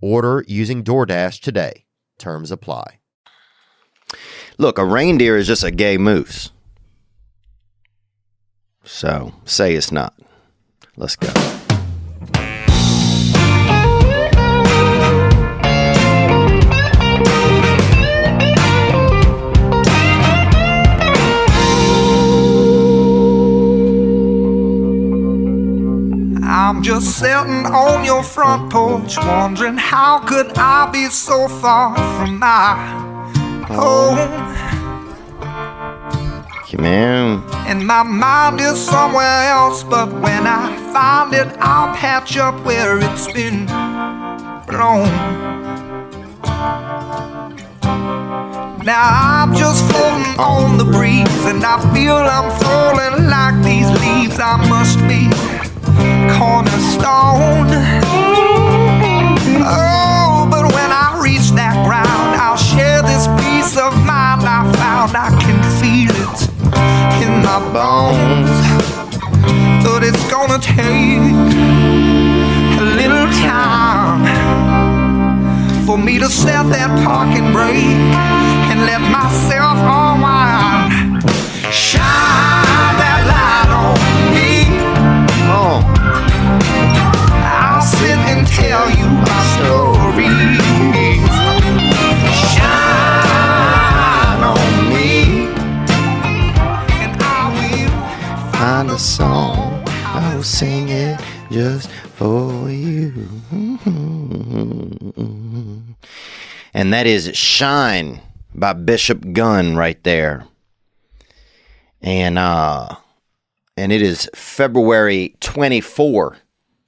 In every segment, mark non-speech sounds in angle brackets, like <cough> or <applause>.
Order using DoorDash today. Terms apply. Look, a reindeer is just a gay moose. So say it's not. Let's go. I'm just sitting on your front porch, wondering how could I be so far from my home? Man, And my mind is somewhere else, but when I find it, I'll patch up where it's been blown. Now I'm just floating on the breeze, and I feel I'm falling like these leaves. I must be cornerstone. Oh, but when I reach that ground, I'll share this of. I can feel it in my bones, but it's gonna take a little time for me to set that parking brake and let myself unwind. Sing it just for you. And that is Shine by Bishop Gunn right there. And uh and it is February 24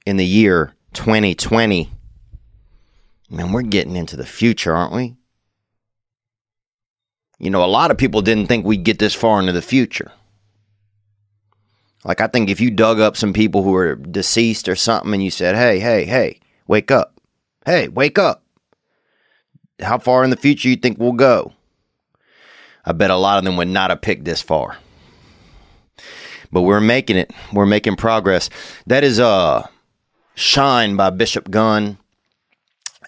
in the year 2020. Man, we're getting into the future, aren't we? You know, a lot of people didn't think we'd get this far into the future. Like, I think if you dug up some people who are deceased or something and you said, hey, hey, hey, wake up. Hey, wake up. How far in the future you think we'll go? I bet a lot of them would not have picked this far. But we're making it. We're making progress. That is uh Shine by Bishop Gunn.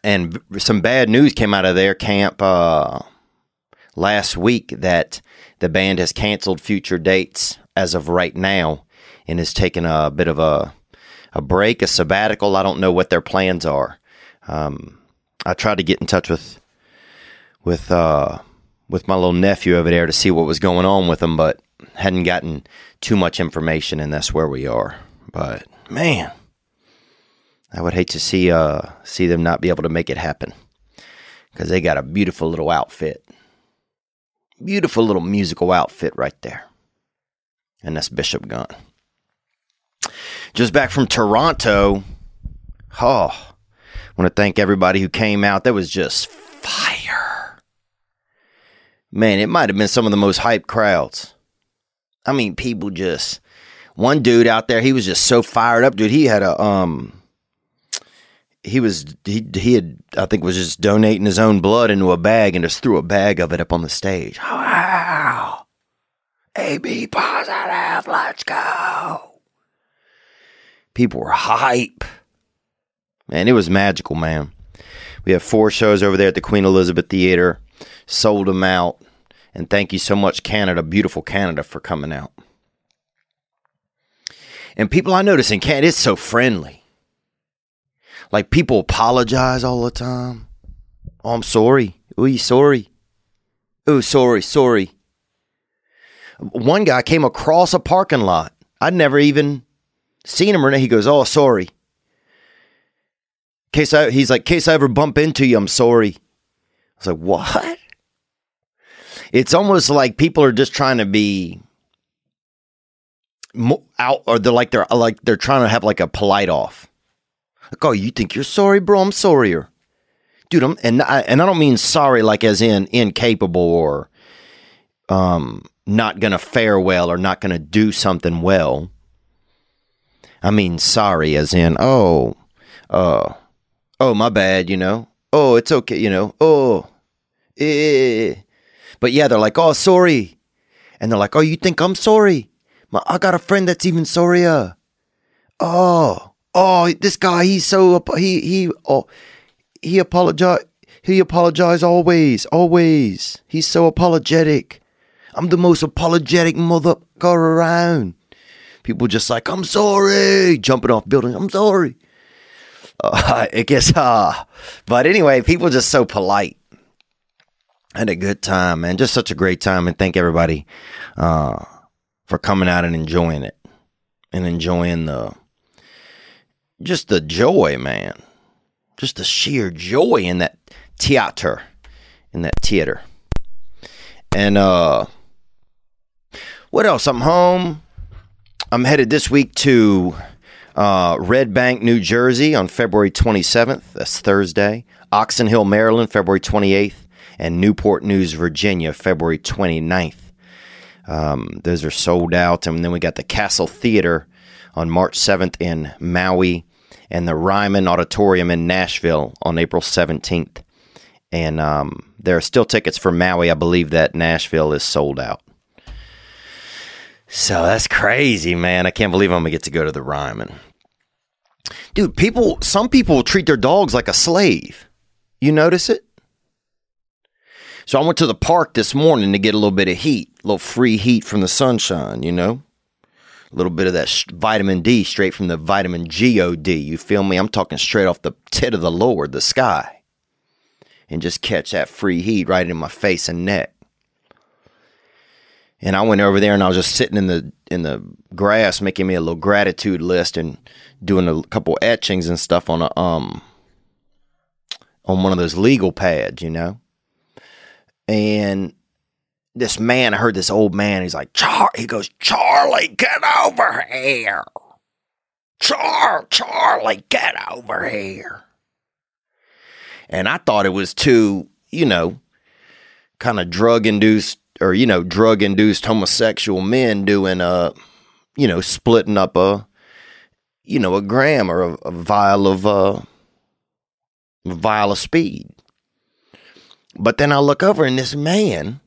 And some bad news came out of their camp uh last week that the band has canceled future dates as of right now and is taking a bit of a a break, a sabbatical. I don't know what their plans are. Um, I tried to get in touch with with uh, with my little nephew over there to see what was going on with them, but hadn't gotten too much information, and that's where we are. But man, I would hate to see uh, see them not be able to make it happen because they got a beautiful little outfit, beautiful little musical outfit right there, and that's Bishop Gunn. Just back from Toronto. Oh, want to thank everybody who came out. That was just fire. Man, it might have been some of the most hyped crowds. I mean, people just one dude out there, he was just so fired up, dude. He had a um he was he he had I think was just donating his own blood into a bag and just threw a bag of it up on the stage. Wow. AB positive, let's go. People were hype. Man, it was magical, man. We have four shows over there at the Queen Elizabeth Theater. Sold them out. And thank you so much, Canada, beautiful Canada, for coming out. And people I notice in Canada, it's so friendly. Like people apologize all the time. Oh, I'm sorry. Ooh, sorry. Oh, sorry, sorry. One guy came across a parking lot. I'd never even seen him or not. He goes, "Oh, sorry." Case I, he's like, "Case I ever bump into you, I'm sorry." I was like, "What?" It's almost like people are just trying to be out, or they're like they're like they're trying to have like a polite off. Like, oh, you think you're sorry, bro? I'm sorrier, dude. I'm and I and I don't mean sorry like as in incapable or um not gonna fare well or not gonna do something well. I mean sorry as in oh, uh, oh my bad, you know. Oh, it's okay, you know. Oh, eh. But yeah, they're like, oh, sorry, and they're like, oh, you think I'm sorry? My, I got a friend that's even sorrier. Oh, oh, this guy, he's so he he oh he apologize he apologize always, always. He's so apologetic. I'm the most apologetic mother around. People just like, I'm sorry, jumping off buildings. I'm sorry. Uh, <laughs> I guess, <laughs> uh, but anyway, people just so polite. Had a good time, man. Just such a great time, and thank everybody uh, for coming out and enjoying it, and enjoying the just the joy, man. Just the sheer joy in that theater, in that theater. And uh what else? I'm home. I'm headed this week to uh, Red Bank, New Jersey on February 27th. That's Thursday. Oxon Hill, Maryland, February 28th. And Newport News, Virginia, February 29th. Um, those are sold out. And then we got the Castle Theater on March 7th in Maui and the Ryman Auditorium in Nashville on April 17th. And um, there are still tickets for Maui. I believe that Nashville is sold out. So that's crazy, man. I can't believe I'm gonna get to go to the Ryman. Dude, people some people treat their dogs like a slave. You notice it? So I went to the park this morning to get a little bit of heat, a little free heat from the sunshine, you know? A little bit of that vitamin D straight from the vitamin God. You feel me? I'm talking straight off the tit of the Lord, the sky. And just catch that free heat right in my face and neck. And I went over there and I was just sitting in the in the grass making me a little gratitude list and doing a couple etchings and stuff on a um on one of those legal pads, you know. And this man, I heard this old man, he's like, Char he goes, Charlie, get over here. Char Charlie, get over here. And I thought it was too, you know, kind of drug induced or you know drug induced homosexual men doing uh you know splitting up a you know a gram or a, a vial of uh a vial of speed. But then i look over and this man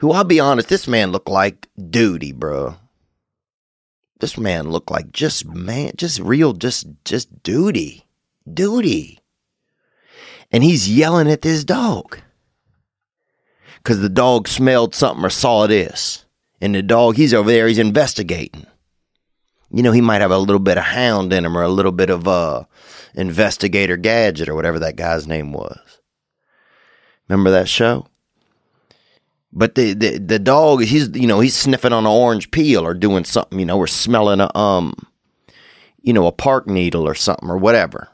who i'll be honest this man looked like duty bro this man looked like just man just real just just duty duty. And he's yelling at this dog because the dog smelled something or saw this. And the dog, he's over there, he's investigating. You know, he might have a little bit of hound in him or a little bit of uh, investigator gadget or whatever that guy's name was. Remember that show? But the, the the dog, he's you know he's sniffing on an orange peel or doing something, you know, or smelling a um, you know, a park needle or something or whatever.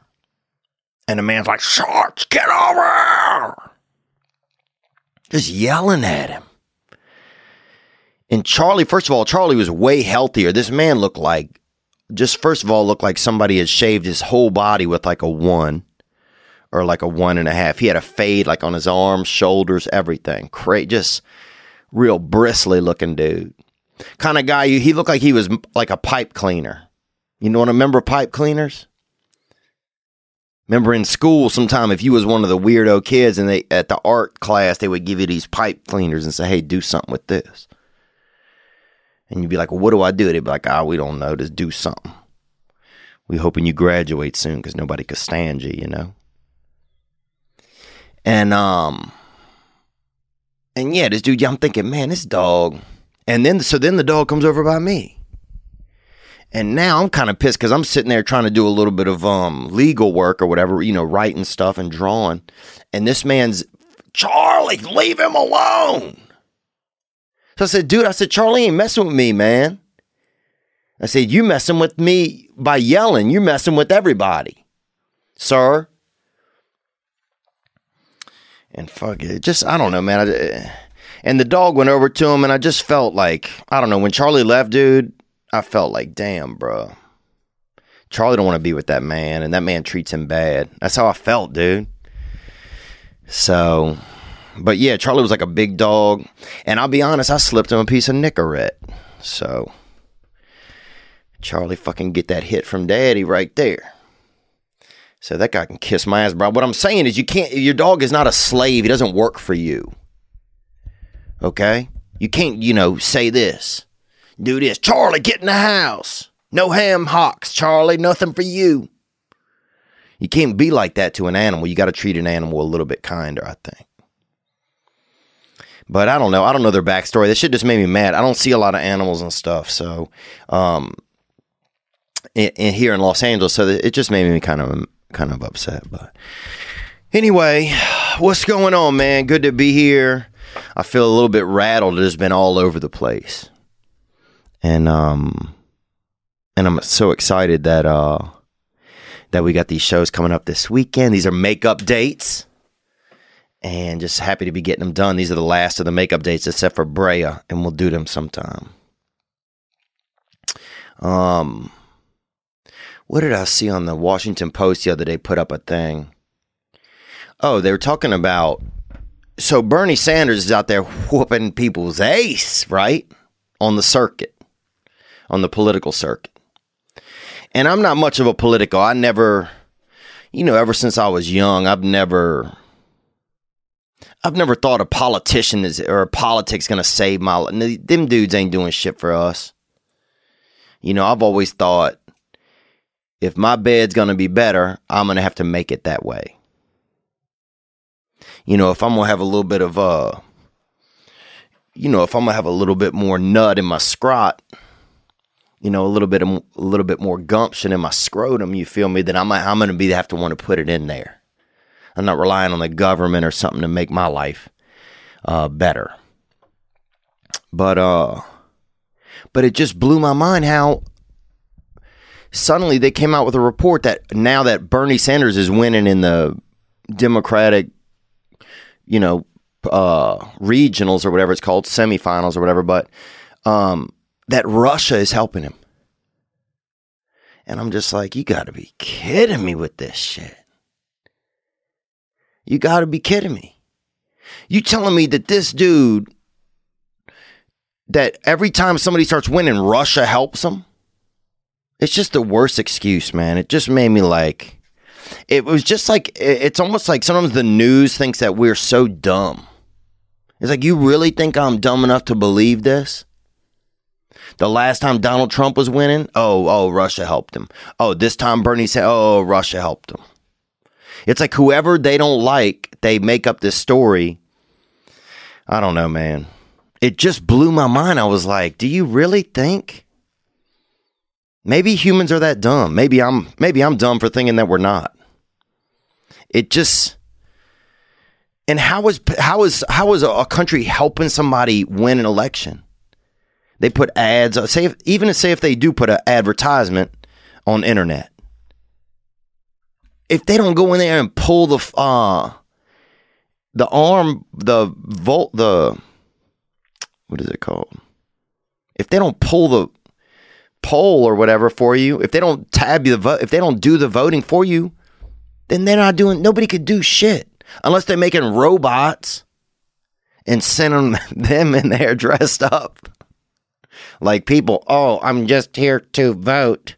And the man's like, "Shorts, get over here!" Just yelling at him. And Charlie, first of all, Charlie was way healthier. This man looked like, just first of all, looked like somebody had shaved his whole body with like a one or like a one and a half. He had a fade like on his arms, shoulders, everything. Cra- just real bristly looking dude. Kind of guy, he looked like he was like a pipe cleaner. You know remember pipe cleaners? Remember in school, sometime if you was one of the weirdo kids and they at the art class, they would give you these pipe cleaners and say, "Hey, do something with this." And you'd be like, well, "What do I do?" They'd be like, "Ah, oh, we don't know. Just do something." We hoping you graduate soon because nobody could stand you, you know. And um, and yeah, this dude, I'm thinking, man, this dog. And then so then the dog comes over by me, And now I'm kind of pissed because I'm sitting there trying to do a little bit of um, legal work or whatever, you know, writing stuff and drawing. And this man's, Charlie, leave him alone. So I said, dude, I said, Charlie ain't messing with me, man. I said, you messing with me by yelling. You're messing with everybody, sir. And fuck it. Just, I don't know, man. I, and the dog went over to him, and I just felt like, I don't know, when Charlie left, dude, I felt like, damn, bro. Charlie don't want to be with that man, and that man treats him bad. That's how I felt, dude. So, but yeah, Charlie was like a big dog, and I'll be honest, I slipped him a piece of Nicorette. So, Charlie fucking get that hit from Daddy right there. So that guy can kiss my ass, bro. What I'm saying is, you can't. Your dog is not a slave. He doesn't work for you. Okay, you can't, you know, say this, do this. Charlie, get in the house. No ham hocks, Charlie. Nothing for you. You can't be like that to an animal. You got to treat an animal a little bit kinder, I think. But I don't know. I don't know their backstory. This shit just made me mad. I don't see a lot of animals and stuff. So, um, in, in here in Los Angeles, so it just made me kind of kind of upset. But anyway, what's going on, man? Good to be here. I feel a little bit rattled. It's been all over the place, and um, and I'm so excited that uh that we got these shows coming up this weekend. These are makeup dates and just happy to be getting them done. These are the last of the makeup dates, except for Brea, and we'll do them sometime. Um, what did I see on the Washington Post the other day? Put up a thing. Oh, they were talking about. So Bernie Sanders is out there whooping people's ace, right, on the circuit, on the political circuit. And I'm not much of a political. I never, you know, ever since I was young, I've never I've never thought a politician is or politics gonna save my life. Them dudes ain't doing shit for us. You know, I've always thought if my bed's gonna be better, I'm gonna have to make it that way. You know, if I'm gonna have a little bit of uh you know, if I'm gonna have a little bit more nut in my scrot, you know, a little bit of, a little bit more gumption in my scrotum, you feel me, then I'm I'm gonna be have to want to put it in there. I'm not relying on the government or something to make my life uh, better. But uh, but it just blew my mind how suddenly they came out with a report that now that Bernie Sanders is winning in the Democratic, you know, uh, regionals or whatever it's called, semifinals or whatever, but um, that Russia is helping him. And I'm just like, you got to be kidding me with this shit. You got to be kidding me. You telling me that this dude, that every time somebody starts winning, Russia helps them? It's just the worst excuse, man. It just made me like, it was just like, it's almost like sometimes the news thinks that we're so dumb. It's like, you really think I'm dumb enough to believe this? The last time Donald Trump was winning, oh, oh, Russia helped him. Oh, this time Bernie said, oh, oh, Russia helped him. It's like whoever they don't like, they make up this story. I don't know, man. It just blew my mind. I was like, do you really think? Maybe humans are that dumb. Maybe I'm maybe I'm dumb for thinking that we're not. It just and how was how is how is a country helping somebody win an election? They put ads. Say if, even say if they do put an advertisement on internet, if they don't go in there and pull the uh the arm the volt the what is it called if they don't pull the poll or whatever for you if they don't tab you the vote if they don't do the voting for you then they're not doing nobody could do shit unless they're making robots and sending <laughs> them in there dressed up like people oh i'm just here to vote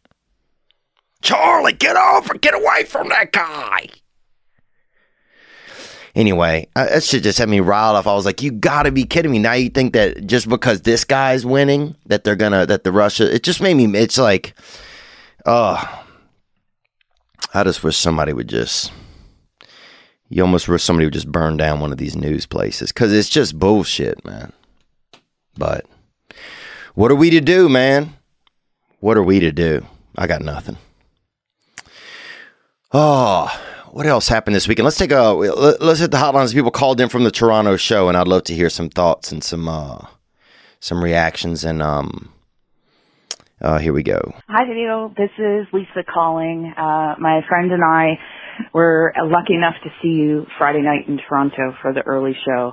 Charlie, get off and get away from that guy. Anyway, uh, that shit just had me riled off. I was like, you gotta be kidding me. Now you think that just because this guy's winning, that they're gonna, that the Russia, it just made me, it's like, oh, I just wish somebody would just, you almost wish somebody would just burn down one of these news places because it's just bullshit, man. But what are we to do, man? What are we to do? I got nothing. Oh, what else happened this weekend? Let's take a let's hit the hotlines. People called in from the Toronto show, and I'd love to hear some thoughts and some uh, some reactions. And um, uh, here we go. Hi, Video. This is Lisa calling. Uh, my friend and I were lucky enough to see you Friday night in Toronto for the early show.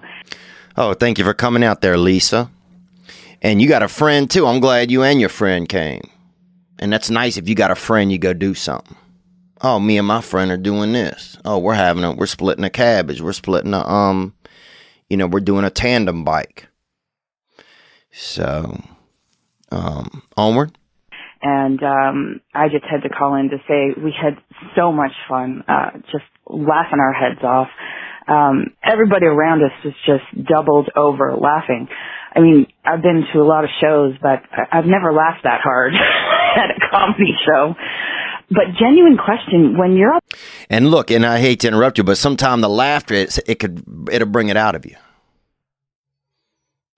Oh, thank you for coming out there, Lisa. And you got a friend too. I'm glad you and your friend came. And that's nice if you got a friend, you go do something. Oh, me and my friend are doing this. Oh, we're having a, we're splitting a cabbage. We're splitting a, um, you know, we're doing a tandem bike. So, um, onward. And um, I just had to call in to say we had so much fun, uh, just laughing our heads off. Um, everybody around us was just doubled over laughing. I mean, I've been to a lot of shows, but I've never laughed that hard <laughs> at a comedy show. But genuine question, when you're up. And look, and I hate to interrupt you, but sometimes the laughter, it could, it'll bring it out of you.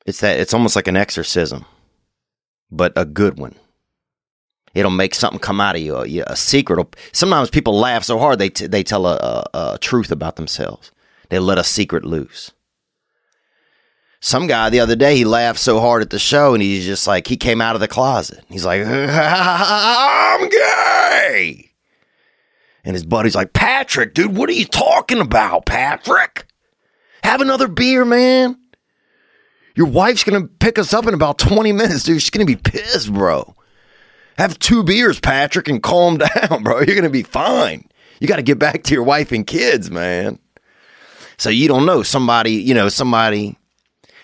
It's that, it's almost like an exorcism, but a good one. It'll make something come out of you, a, a secret. Sometimes people laugh so hard they, t- they tell a, a, a truth about themselves. They let a secret loose. Some guy the other day, he laughed so hard at the show and he's just like, he came out of the closet. He's like, <laughs> I'm gay. And his buddy's like, Patrick, dude, what are you talking about, Patrick? Have another beer, man. Your wife's to pick us up in about 20 minutes, dude. She's to be pissed, bro. Have two beers, Patrick, and calm <laughs> down, bro. You're to be fine. You got to get back to your wife and kids, man. So you don't know somebody, you know, somebody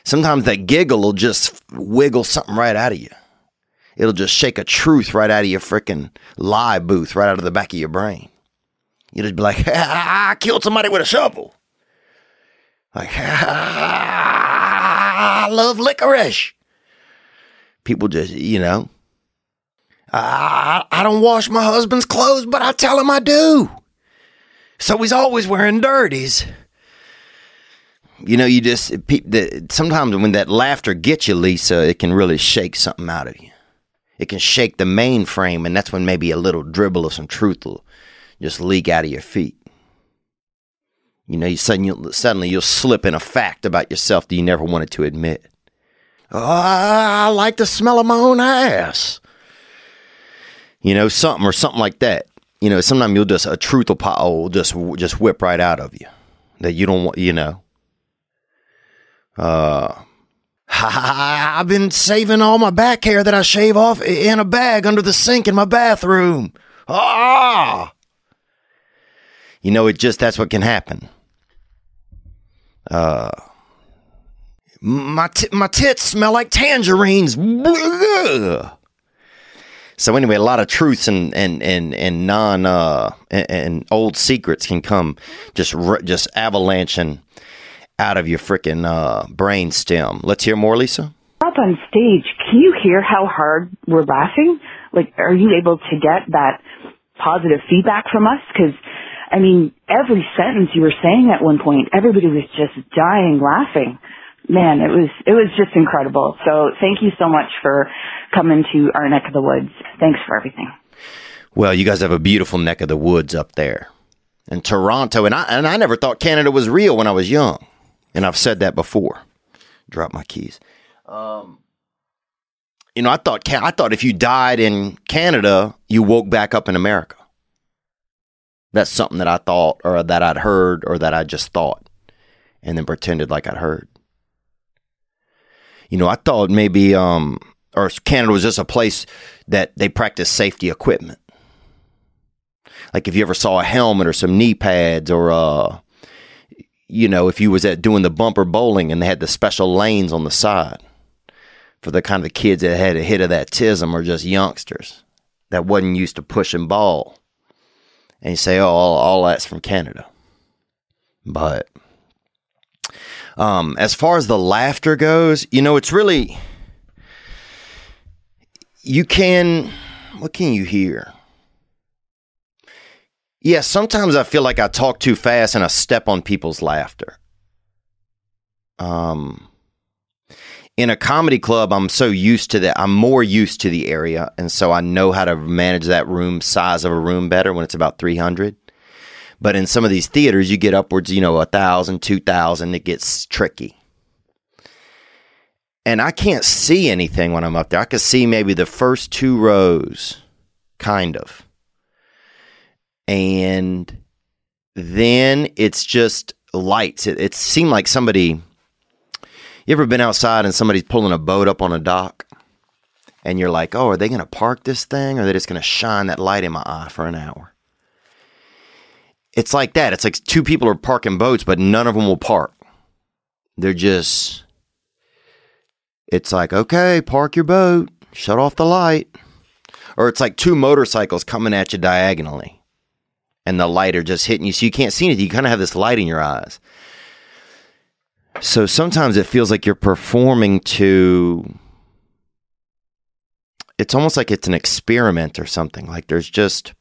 Sometimes that giggle will just wiggle something right out of you. It'll just shake a truth right out of your freaking lie booth, right out of the back of your brain. You'll just be like, <laughs> I killed somebody with a shovel. Like, <laughs> I love licorice. People just, you know, I, I don't wash my husband's clothes, but I tell him I do. So he's always wearing dirties. You know, you just sometimes when that laughter gets you, Lisa, it can really shake something out of you. It can shake the mainframe, and that's when maybe a little dribble of some truth will just leak out of your feet. You know, you suddenly, you'll, suddenly you'll slip in a fact about yourself that you never wanted to admit. Oh, I like the smell of my own ass. You know, something or something like that. You know, sometimes you'll just a truth will, will just just whip right out of you that you don't want. You know, uh, <laughs> I've been saving all my back hair that I shave off in a bag under the sink in my bathroom. Ah! You know, it just, that's what can happen. Uh, my, t- my tits smell like tangerines. So anyway, a lot of truths and and and and non uh and, and old secrets can come just just avalanching out of your freaking uh, brain stem. Let's hear more, Lisa. Up on stage, can you hear how hard we're laughing? Like, are you able to get that positive feedback from us? Because, I mean, every sentence you were saying at one point, everybody was just dying laughing. Man, it was it was just incredible. So thank you so much for coming to our neck of the woods. Thanks for everything. Well, you guys have a beautiful neck of the woods up there in Toronto, and I and I never thought Canada was real when I was young and I've said that before. Drop my keys. Um, you know, I thought I thought if you died in Canada, you woke back up in America. That's something that I thought, or that I'd heard, or that I just thought, and then pretended like I'd heard. You know, I thought maybe, um, or Canada was just a place that they practice safety equipment. Like if you ever saw a helmet or some knee pads or uh, you know, if you was at doing the bumper bowling and they had the special lanes on the side for the kind of kids that had a hit of that tism or just youngsters that wasn't used to pushing ball. And you say, oh, all, all that's from Canada. But um, as far as the laughter goes, you know, it's really, you can, what can you hear? Yeah, sometimes I feel like I talk too fast and I step on people's laughter. Um, in a comedy club, I'm so used to that. I'm more used to the area. And so I know how to manage that room size of a room better when it's about 300. But in some of these theaters, you get upwards, you know, a thousand, two thousand. It gets tricky. And I can't see anything when I'm up there. I can see maybe the first two rows, kind of. And then it's just lights. It, it seemed like somebody you ever been outside and somebody's pulling a boat up on a dock? And you're like, oh, are they going to park this thing or are they just going to shine that light in my eye for an hour? It's like that. It's like two people are parking boats, but none of them will park. They're just, it's like, okay, park your boat, shut off the light. Or it's like two motorcycles coming at you diagonally and the light are just hitting you. So you can't see anything. You kind of have this light in your eyes. So sometimes it feels like you're performing to it's almost like it's an experiment or something. Like there's just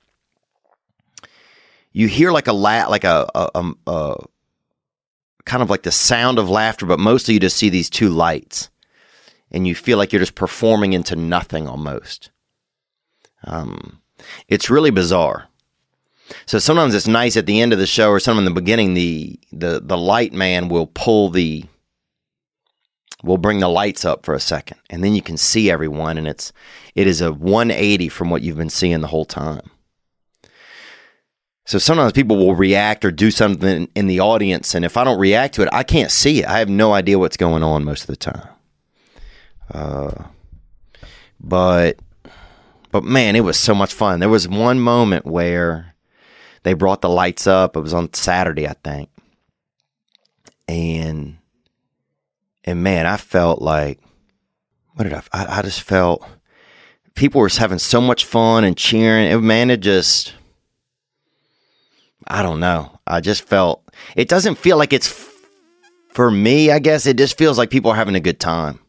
you hear like a la- like a, a, a, a kind of like the sound of laughter, but mostly you just see these two lights, and you feel like you're just performing into nothing almost. Um, it's really bizarre. So sometimes it's nice at the end of the show or sometimes in the beginning, the, the, the light man will pull the, will bring the lights up for a second and then you can see everyone and it's, it is a 180 from what you've been seeing the whole time. So sometimes people will react or do something in the audience, and if I don't react to it, I can't see it. I have no idea what's going on most of the time. Uh, but but man, it was so much fun. There was one moment where they brought the lights up. It was on Saturday, I think. And and man, I felt like what did I I, I just felt people were having so much fun and cheering. It, man, it just I don't know. I just felt it doesn't feel like it's f- for me, I guess it just feels like people are having a good time.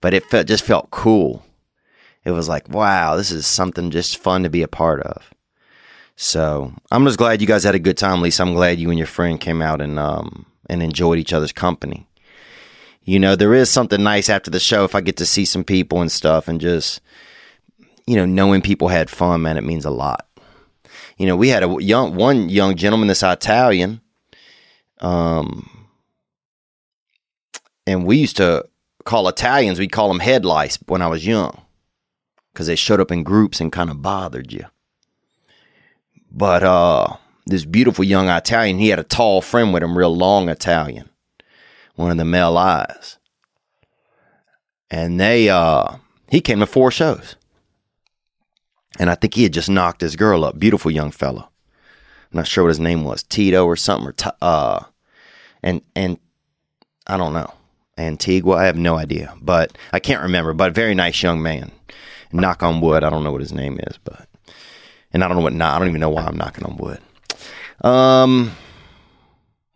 But it felt just felt cool. It was like, wow, this is something just fun to be a part of. So I'm just glad you guys had a good time, Lisa. I'm glad you and your friend came out and um and enjoyed each other's company. You know, there is something nice after the show if I get to see some people and stuff and just you know, knowing people had fun, man, it means a lot. You know, we had a young one young gentleman this Italian um and we used to call Italians, we'd call them head lice when I was young because they showed up in groups and kind of bothered you. But uh, this beautiful young Italian, he had a tall friend with him, real long Italian, one of the male eyes. And they, uh, he came to four shows. And I think he had just knocked his girl up. Beautiful young fellow. I'm not sure what his name was, Tito or something, or t- uh, and and I don't know, Antigua. I have no idea, but I can't remember. But very nice young man. Knock on wood. I don't know what his name is, but and I don't know what not. I don't even know why I'm knocking on wood. Um,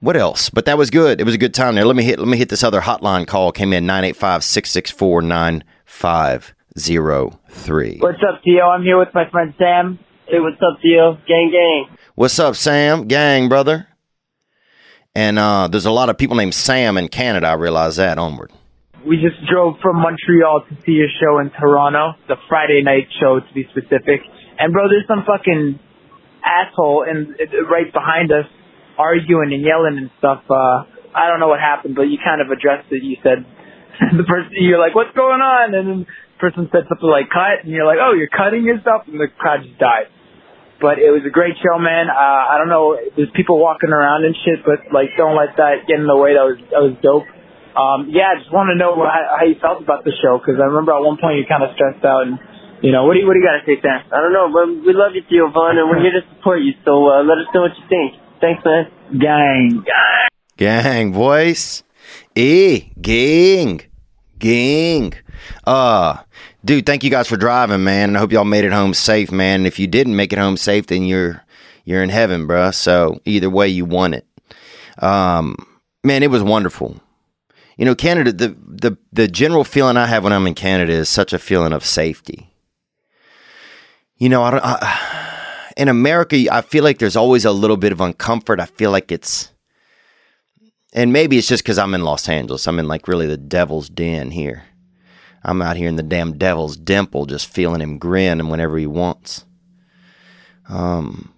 what else? But that was good. It was a good time there. Let me hit. Let me hit this other hotline call. Came in 985-664-9503. What's up, Theo? I'm here with my friend Sam. Hey, what's up, Theo? Gang, gang. What's up, Sam? Gang, brother. And uh, there's a lot of people named Sam in Canada. I realize that. Onward. We just drove from Montreal to see a show in Toronto, the Friday night show to be specific. And bro, there's some fucking asshole in right behind us arguing and yelling and stuff. Uh, I don't know what happened, but you kind of addressed it. You said <laughs> the person you're like, "What's going on?" And then the person said something like "cut," and you're like, "Oh, you're cutting yourself," and the crowd just died. But it was a great show, man. Uh, I don't know, there's people walking around and shit, but like, don't let that get in the way. That was that was dope. Um, yeah, I just want to know how, how you felt about the show because I remember at one point you kind of stressed out and you know, what do you what do you got to say, Sam? I don't know, but we love you, Theo Von, and we're here to support you. So uh, let us know what you think. Thanks, man. Gang, gang, gang, voice, e, gang, gang. Uh, dude, thank you guys for driving, man. And I hope y'all made it home safe, man. And if you didn't make it home safe, then you're you're in heaven, bruh. So either way, you won it. Um, man, it was wonderful. You know, Canada. The the the general feeling I have when I'm in Canada is such a feeling of safety you know, I don't. I, in America, I feel like there's always a little bit of uncomfort. I feel like it's and maybe it's just because I'm in Los Angeles. I'm in like really the devil's den here. I'm out here in the damn devil's dimple, just feeling him grin and whenever he wants. Um,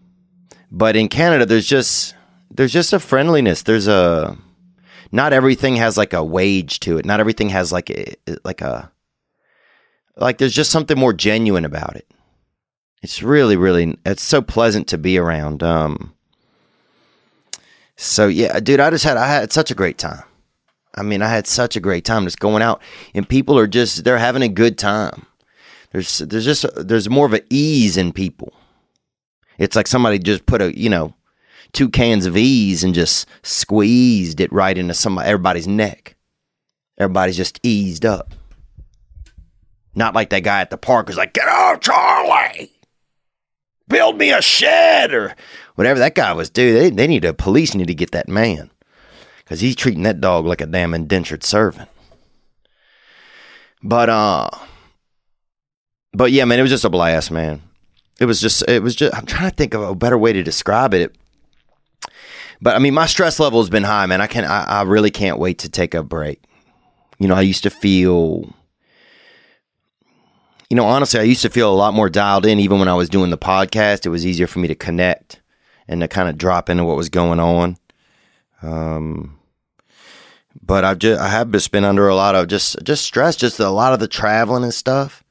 but in Canada, there's just there's just a friendliness. There's a not everything has like a wage to it. Not everything has like a like a like there's just something more genuine about it. It's really really it's so pleasant to be around. Um, so yeah, dude, I just had I had such a great time. I mean, I had such a great time just going out, and people are just they're having a good time. There's there's just there's more of an ease in people. It's like somebody just put a you know two cans of ease and just squeezed it right into somebody everybody's neck. Everybody's just eased up. Not like that guy at the park who's like, "Get out, Charlie! Build me a shed or whatever." That guy was, doing. They, they need a police need to get that man because he's treating that dog like a damn indentured servant. But uh, but yeah, man, it was just a blast, man. It was just, it was just. I'm trying to think of a better way to describe it. But I mean, my stress level has been high, man. I can, I, I really can't wait to take a break. You know, I used to feel. You know, honestly, I used to feel a lot more dialed in even when I was doing the podcast. It was easier for me to connect and to kind of drop into what was going on. Um, but I've just I have just been under a lot of just just stress, just a lot of the traveling and stuff.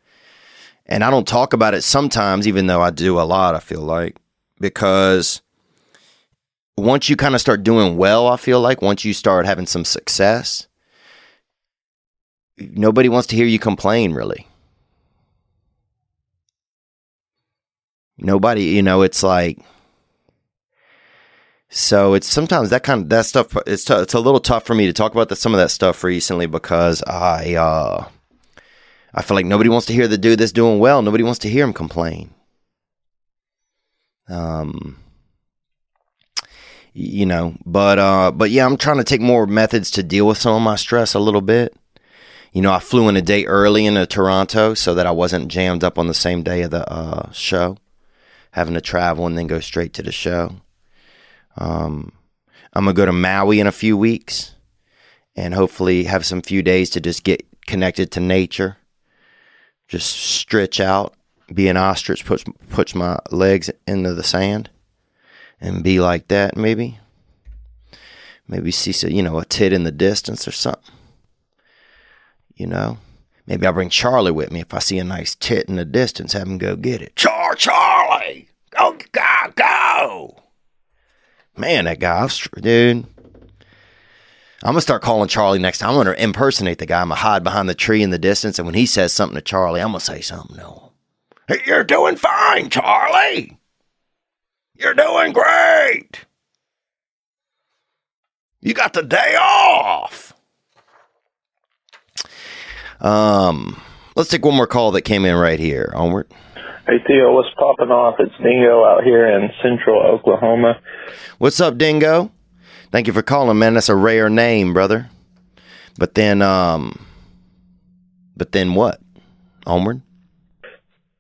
And I don't talk about it sometimes, even though I do a lot. I feel like because once you kind of start doing well, I feel like once you start having some success, nobody wants to hear you complain. Really, nobody. You know, it's like so it's sometimes that kind of that stuff. It's t- it's a little tough for me to talk about the, some of that stuff recently because I uh, I feel like nobody wants to hear the dude that's doing well. Nobody wants to hear him complain. Um, you know, but uh, but yeah, I'm trying to take more methods to deal with some of my stress a little bit. You know, I flew in a day early into Toronto so that I wasn't jammed up on the same day of the uh, show, having to travel and then go straight to the show. Um, I'm gonna go to Maui in a few weeks, and hopefully have some few days to just get connected to nature, just stretch out, be an ostrich, push push my legs into the sand, and be like that. Maybe, maybe see you know a tit in the distance or something. You know, maybe I'll bring Charlie with me if I see a nice tit in the distance. Have him go get it. Char Charlie, go go go. Man, that guy, dude. I'm gonna start calling Charlie next time. I'm gonna impersonate the guy. I'm gonna hide behind the tree in the distance, and when he says something to Charlie, I'm gonna say something to him. Hey, you're doing fine, Charlie. You're doing great. You got the day off. Um, let's take one more call that came in right here. Onward. Hey Theo, what's popping off? It's Dingo out here in central Oklahoma. What's up, Dingo? Thank you for calling, man. That's a rare name, brother. But then, um, but then what? Onward.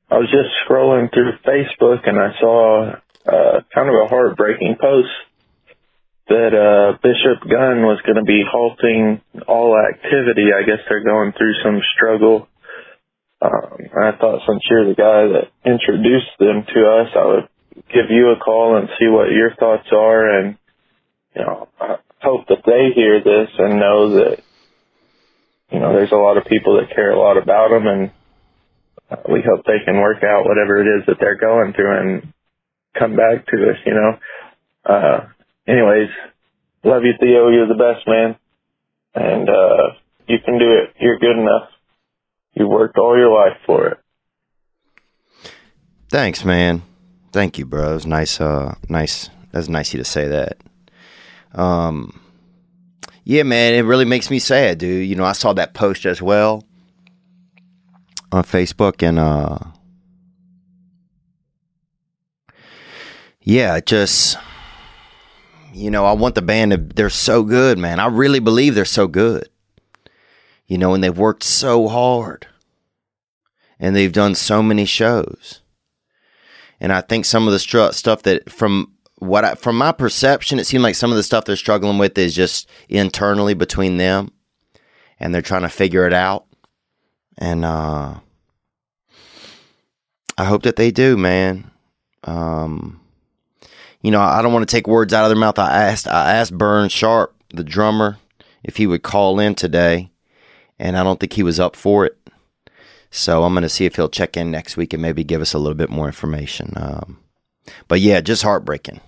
I was just scrolling through Facebook and I saw uh, kind of a heartbreaking post that uh, Bishop Gunn was going to be halting all activity. I guess they're going through some struggle. Um, I thought since you're the guy that introduced them to us, I would give you a call and see what your thoughts are. And, you know, I hope that they hear this and know that, you know, there's a lot of people that care a lot about them and uh, we hope they can work out whatever it is that they're going through and come back to us, you know. Uh, anyways, love you, Theo. You're the best, man. And, uh, you can do it. You're good enough. You worked all your life for it. Thanks, man. Thank you, bro. It was nice. Uh, nice. That's nice of you to say that. Um, yeah, man. It really makes me sad, dude. You know, I saw that post as well on Facebook, and uh, yeah, just you know, I want the band to. They're so good, man. I really believe they're so good. You know, and they've worked so hard, and they've done so many shows. And I think some of the stuff that from what I, from my perception, it seemed like some of the stuff they're struggling with is just internally between them, and they're trying to figure it out. And uh, I hope that they do, man. Um, you know, I don't want to take words out of their mouth. I asked, I asked Burn Sharp, the drummer, if he would call in today, and I don't think he was up for it. So I'm going to see if he'll check in next week and maybe give us a little bit more information. Um, but yeah, just heartbreaking.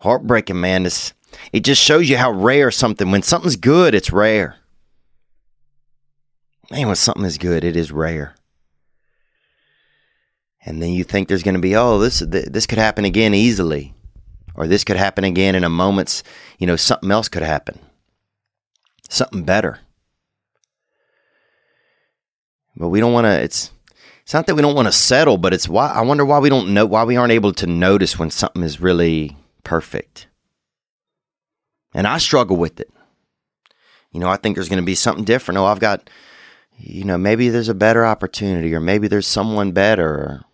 Heartbreaking, man. This it just shows you how rare something. When something's good, it's rare. Man, when something is good, it is rare. And then you think there's going to be, oh, this this could happen again easily, or this could happen again in a moment's, you know, something else could happen, something better. But we don't want to. It's it's not that we don't want to settle, but it's why I wonder why we don't know why we aren't able to notice when something is really perfect. And I struggle with it. You know, I think there's going to be something different. Oh, I've got, you know, maybe there's a better opportunity, or maybe there's someone better.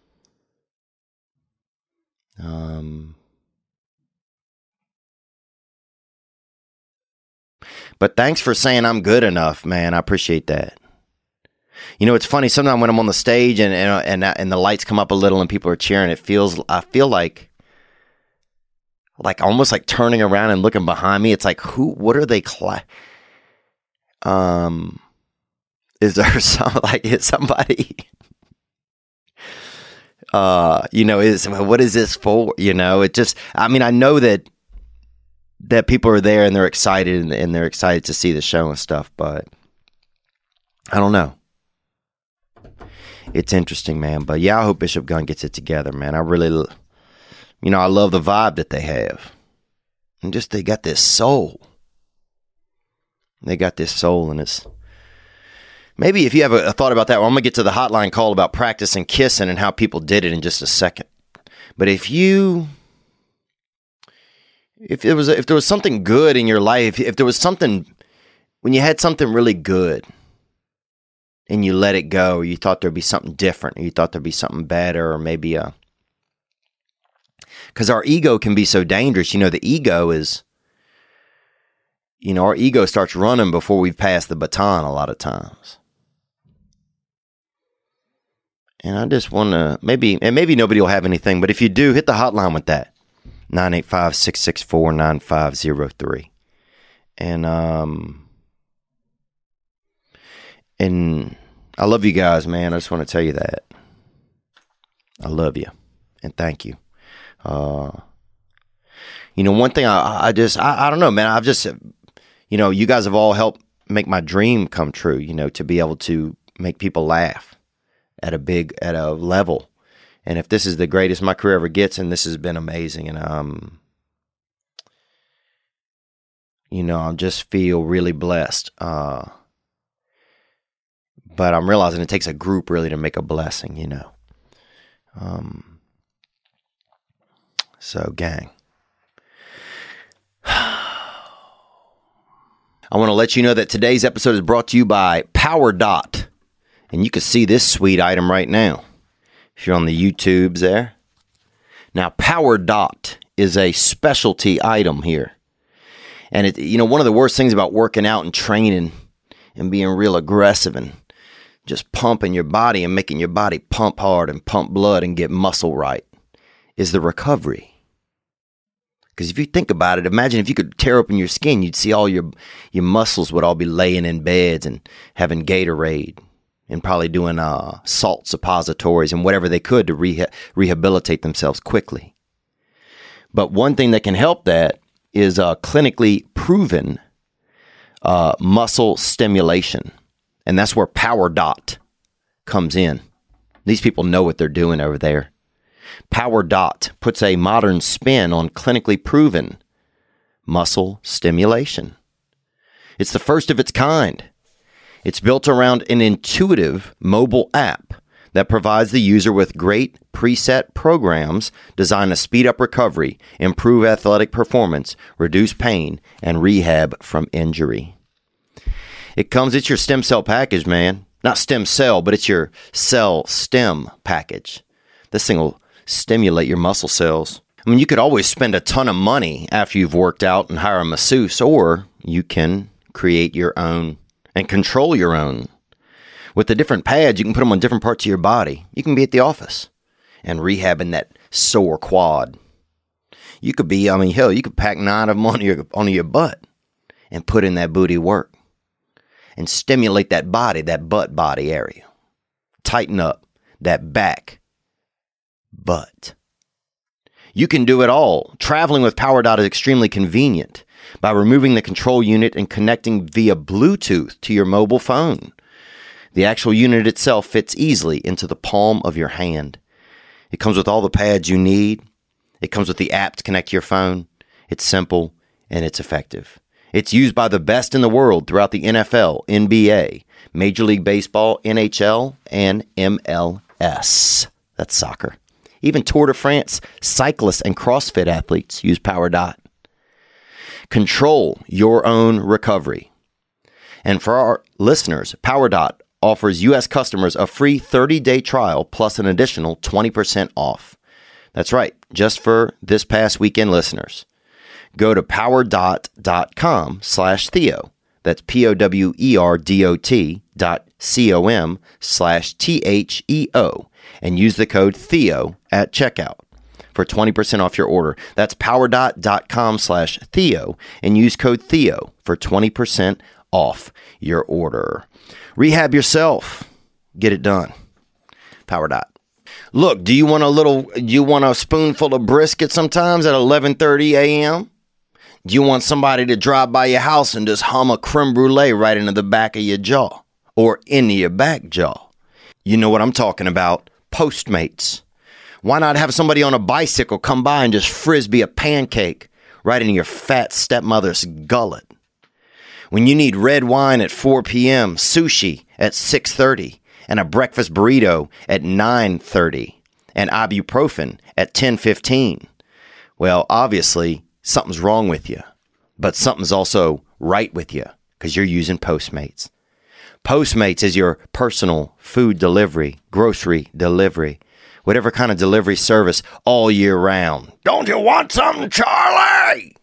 Um, but thanks for saying I'm good enough, man. I appreciate that. You know, it's funny. Sometimes when I'm on the stage and and and, and the lights come up a little and people are cheering, it feels I feel like like almost like turning around and looking behind me. It's like who? What are they? Cla- um, is there <laughs> some like is somebody? <laughs> uh, you know, is what is this for? You know, it just. I mean, I know that that people are there and they're excited and, and they're excited to see the show and stuff, but I don't know it's interesting, man. But yeah, I hope Bishop Gunn gets it together, man. I really, you know, I love the vibe that they have, and just they got this soul. They got this soul, and it's maybe if you have a, a thought about that, well, I'm gonna get to the hotline call about practicing kissing and how people did it in just a second. But if you if there was if there was something good in your life, if there was something when you had something really good and you let it go, or you thought there'd be something different, or you thought there'd be something better, or maybe a. Because our ego can be so dangerous. You know, the ego is. You know, our ego starts running before we've passed the baton a lot of times. And I just want to maybe, and maybe nobody will have anything, but if you do, hit the hotline with that 985 664 9503. And, um, and I love you guys, man. I just want to tell you that. I love you and thank you. Uh, you know, one thing I, I just, I, I don't know, man. I've just, you know, you guys have all helped make my dream come true, you know, to be able to make people laugh at a big, at a level. And if this is the greatest my career ever gets, and this has been amazing, and um, you know, I just feel really blessed. Uh, but I'm realizing it takes a group really to make a blessing, you know. Um, so, gang. <sighs> I want to let you know that today's episode is brought to you by PowerDot. And you can see this sweet item right now if you're on the YouTubes there. Now, PowerDot is a specialty item here. And it, you know, one of the worst things about working out and training and being real aggressive and just pumping your body and making your body pump hard and pump blood and get muscle right is the recovery. Because if you think about it, imagine if you could tear open your skin, you'd see all your your muscles would all be laying in beds and having Gatorade and probably doing uh, salt suppositories and whatever they could to reha- rehabilitate themselves quickly. But one thing that can help that is uh, clinically proven uh, muscle stimulation. And that's where PowerDot comes in. These people know what they're doing over there. PowerDot puts a modern spin on clinically proven muscle stimulation. It's the first of its kind. It's built around an intuitive mobile app that provides the user with great preset programs designed to speed up recovery, improve athletic performance, reduce pain, and rehab from injury. It comes, it's your stem cell package, man. Not stem cell, but it's your cell stem package. This thing will stimulate your muscle cells. I mean, you could always spend a ton of money after you've worked out and hire a masseuse, or you can create your own and control your own. With the different pads, you can put them on different parts of your body. You can be at the office and rehabbing that sore quad. You could be, I mean, hell, you could pack nine of them on your, your butt and put in that booty work and stimulate that body, that butt body area. Tighten up that back butt. You can do it all. Traveling with PowerDot is extremely convenient by removing the control unit and connecting via Bluetooth to your mobile phone. The actual unit itself fits easily into the palm of your hand. It comes with all the pads you need. It comes with the app to connect your phone. It's simple and it's effective. It's used by the best in the world throughout the NFL, NBA, Major League Baseball, NHL, and MLS. That's soccer. Even Tour de France cyclists and CrossFit athletes use PowerDot. Control your own recovery. And for our listeners, PowerDot offers U.S. customers a free 30-day trial plus an additional 20% off. That's right, just for this past weekend listeners. Go to powerdot.com slash Theo. That's P-O-W-E-R-D-O-T dot C-O-M slash T-H-E-O and use the code Theo at checkout for 20% off your order. That's powerdot.com slash Theo and use code Theo for 20% off your order. Rehab yourself. Get it done. PowerDot. Look, do you want a little you want a spoonful of brisket sometimes at 11:30 a.m.? Do you want somebody to drive by your house and just hum a creme brulee right into the back of your jaw or into your back jaw? You know what I'm talking about. Postmates. Why not have somebody on a bicycle come by and just frisbee a pancake right into your fat stepmother's gullet? When you need red wine at 4 p.m., sushi at 6:30, and a breakfast burrito at 9:30, and ibuprofen at 10:15. Well, obviously, something's wrong with you. But something's also right with you because you're using Postmates. Postmates is your personal food delivery, grocery delivery, whatever kind of delivery service all year round. Don't you want something, Charlie?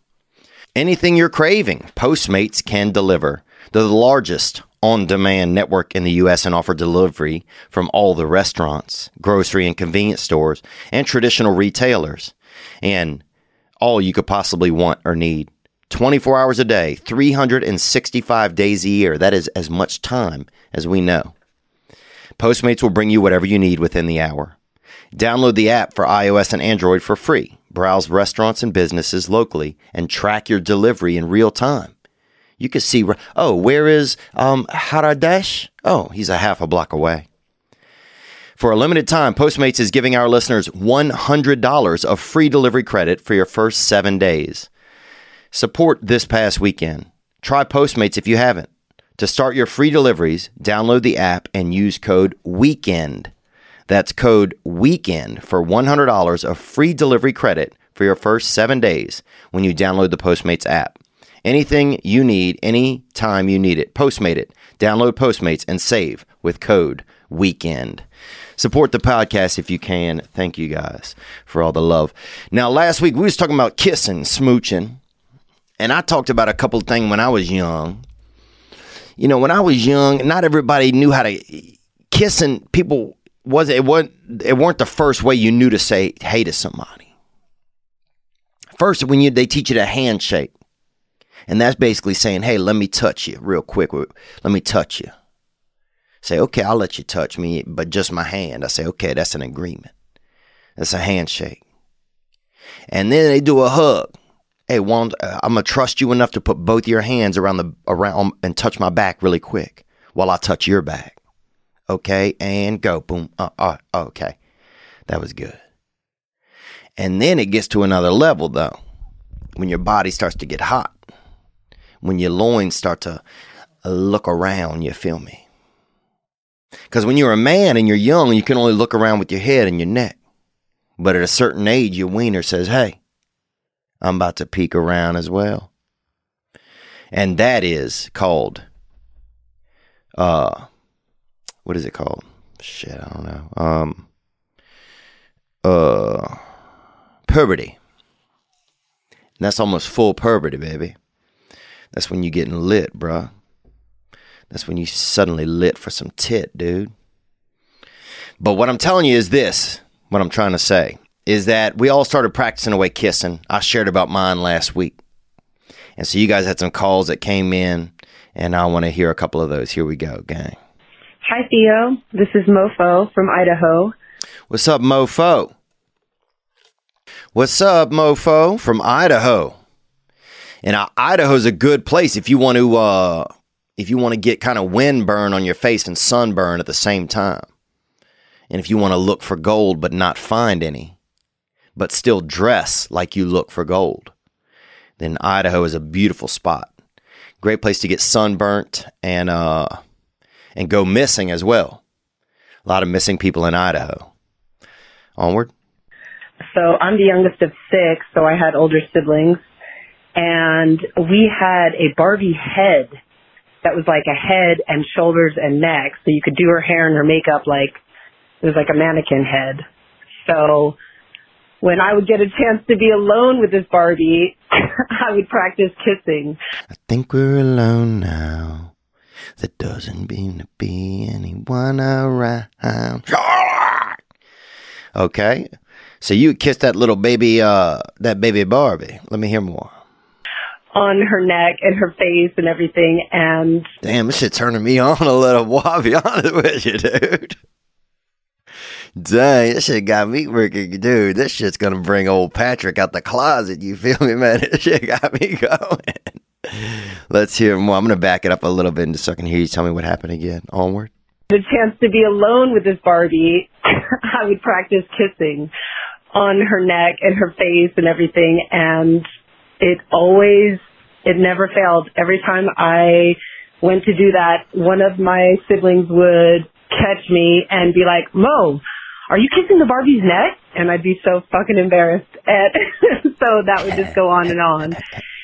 Anything you're craving, Postmates can deliver. They're the largest on demand network in the U.S. and offer delivery from all the restaurants, grocery and convenience stores, and traditional retailers. And all you could possibly want or need. 24 hours a day, 365 days a year. That is as much time as we know. Postmates will bring you whatever you need within the hour. Download the app for iOS and Android for free. Browse restaurants and businesses locally and track your delivery in real time. You can see, oh, where is um, Haradesh? Oh, he's a half a block away. For a limited time, Postmates is giving our listeners $100 of free delivery credit for your first seven days. Support this past weekend. Try Postmates if you haven't. To start your free deliveries, download the app and use code WEEKEND. That's code WEEKEND for $100 of free delivery credit for your first seven days when you download the Postmates app. Anything you need, any time you need it, Postmate it. Download Postmates and save with code WEEKEND. Support the podcast if you can. Thank you guys for all the love. Now, last week we was talking about kissing, smooching, and I talked about a couple things when I was young. You know, when I was young, not everybody knew how to kissing. People was it wasn't it weren't the first way you knew to say hey to somebody. First, when you they teach you the handshake, and that's basically saying, "Hey, let me touch you real quick. Let me touch you." Say, "Okay, I'll let you touch me, but just my hand." I say, "Okay, that's an agreement. That's a handshake." And then they do a hug. Hey, Wand, I'm gonna trust you enough to put both your hands around the around and touch my back really quick while I touch your back. Okay, and go. Boom. Uh, uh, okay, that was good. And then it gets to another level though, when your body starts to get hot when your loins start to look around, you feel me? Because when you're a man and you're young, you can only look around with your head and your neck. But at a certain age, your wiener says, hey, I'm about to peek around as well. And that is called, uh, what is it called? Shit, I don't know. Um, uh, puberty. And that's almost full puberty, baby. That's when you're getting lit, bruh. That's when you suddenly lit for some tit, dude. But what I'm telling you is this what I'm trying to say is that we all started practicing away kissing. I shared about mine last week. And so you guys had some calls that came in, and I want to hear a couple of those. Here we go, gang. Hi, Theo. This is Mofo from Idaho. What's up, mofo? What's up, mofo from Idaho? And uh, Idaho's a good place if you want to uh, if you want to get kind of wind burn on your face and sunburn at the same time. And if you want to look for gold but not find any, but still dress like you look for gold, then Idaho is a beautiful spot. Great place to get sunburnt and uh and go missing as well. A lot of missing people in Idaho. Onward. So I'm the youngest of six, so I had older siblings. And we had a Barbie head that was like a head and shoulders and neck. So you could do her hair and her makeup like it was like a mannequin head. So when I would get a chance to be alone with this Barbie, <laughs> I would practice kissing. I think we're alone now. There doesn't mean to be anyone around. Okay. So you kissed that little baby, uh, that baby Barbie. Let me hear more. On her neck and her face and everything. And Damn, this shit turning me on a little. Boy, I'll be honest with you, dude. Dang, this shit got me working, dude. This shit's gonna bring old Patrick out the closet. You feel me, man? <laughs> This shit got me going. Let's hear more. I'm gonna back it up a little bit just so I can hear you tell me what happened again. Onward. the chance to be alone with this Barbie, <laughs> I would practice kissing on her neck and her face and everything. And it always, it never failed. Every time I went to do that, one of my siblings would catch me and be like, Mo, are you kissing the Barbie's neck? And I'd be so fucking embarrassed. And <laughs> so that would just go on and on.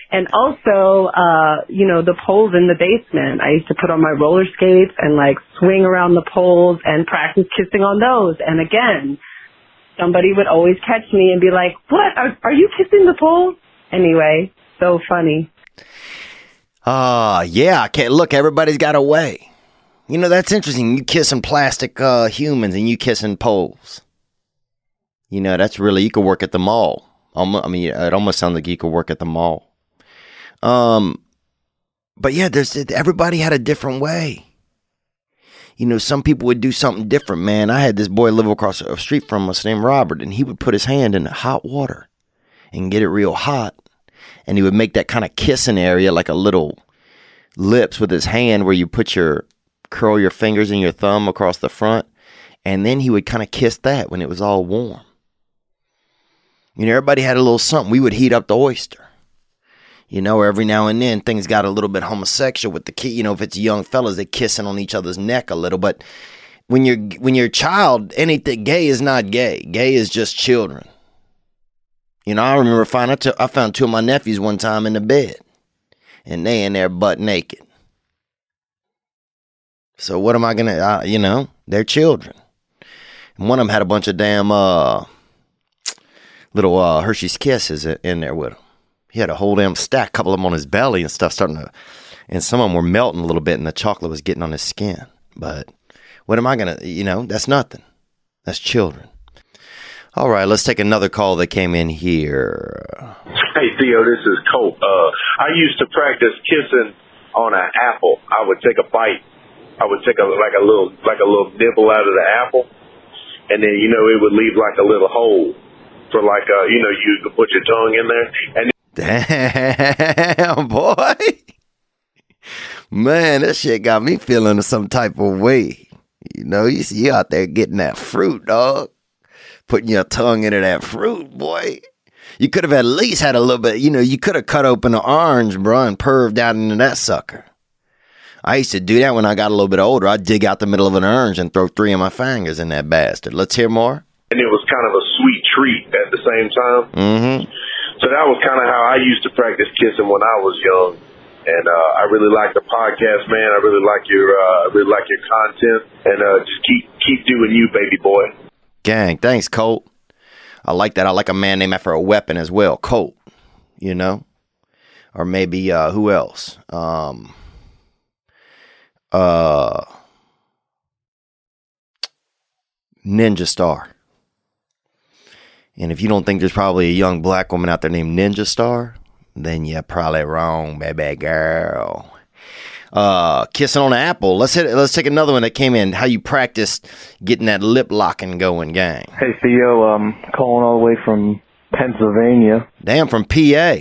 And also, uh, you know, the poles in the basement. I used to put on my roller skates and like swing around the poles and practice kissing on those. And again, somebody would always catch me and be like, what? Are, are you kissing the pole? Anyway, so funny. Ah, yeah. I can't look. Everybody's got a way. You know that's interesting. You kissing plastic uh, humans and you kissing poles. You know that's really you could work at the mall. I mean, it almost sounds like you could work at the mall. Um, but yeah, there's everybody had a different way. You know, some people would do something different. Man, I had this boy live across a street from us named Robert, and he would put his hand in hot water and get it real hot, and he would make that kind of kissing area like a little lips with his hand where you put your curl your fingers and your thumb across the front, and then he would kind of kiss that when it was all warm. You know, everybody had a little something. We would heat up the oyster. You know, every now and then things got a little bit homosexual with the kid. You know, if it's young fellas, they kissing on each other's neck a little. But when you're when you're a child, anything gay is not gay. Gay is just children. You know, I remember finding I, I found two of my nephews one time in the bed, and they in there butt naked. So what am I gonna? Uh, you know, they're children. And one of them had a bunch of damn uh, little uh, Hershey's Kisses in in there with him. He had a whole damn stack, couple of them on his belly and stuff, starting to, and some of them were melting a little bit, and the chocolate was getting on his skin. But what am I gonna? You know, that's nothing. That's children. All right, let's take another call that came in here. Hey Theo, this is Colt. Uh, I used to practice kissing on an apple. I would take a bite. I would take a like a little like a little nibble out of the apple, and then you know it would leave like a little hole for like uh you know you could put your tongue in there, and Damn, <laughs> boy. Man, that shit got me feeling some type of way. You know, you see you out there getting that fruit, dog. Putting your tongue into that fruit, boy. You could have at least had a little bit, you know, you could have cut open an orange, bro, and perved out into that sucker. I used to do that when I got a little bit older. I'd dig out the middle of an orange and throw three of my fingers in that bastard. Let's hear more. and it was kind of a sweet treat at the same time. Mm-hmm. So that was kind of how I used to practice kissing when I was young. And uh, I really like the podcast, man. I really like your, uh, I really like your content, and uh, just keep keep doing you, baby boy. Gang, thanks, Colt. I like that. I like a man named after a weapon as well, Colt. you know? Or maybe uh who else? Um uh Ninja Star. And if you don't think there's probably a young black woman out there named Ninja Star, then you're probably wrong, baby girl. Uh, kissing on an apple. Let's hit. Let's take another one that came in. How you practiced getting that lip locking going, gang? Hey Theo, um, calling all the way from Pennsylvania. Damn, from PA,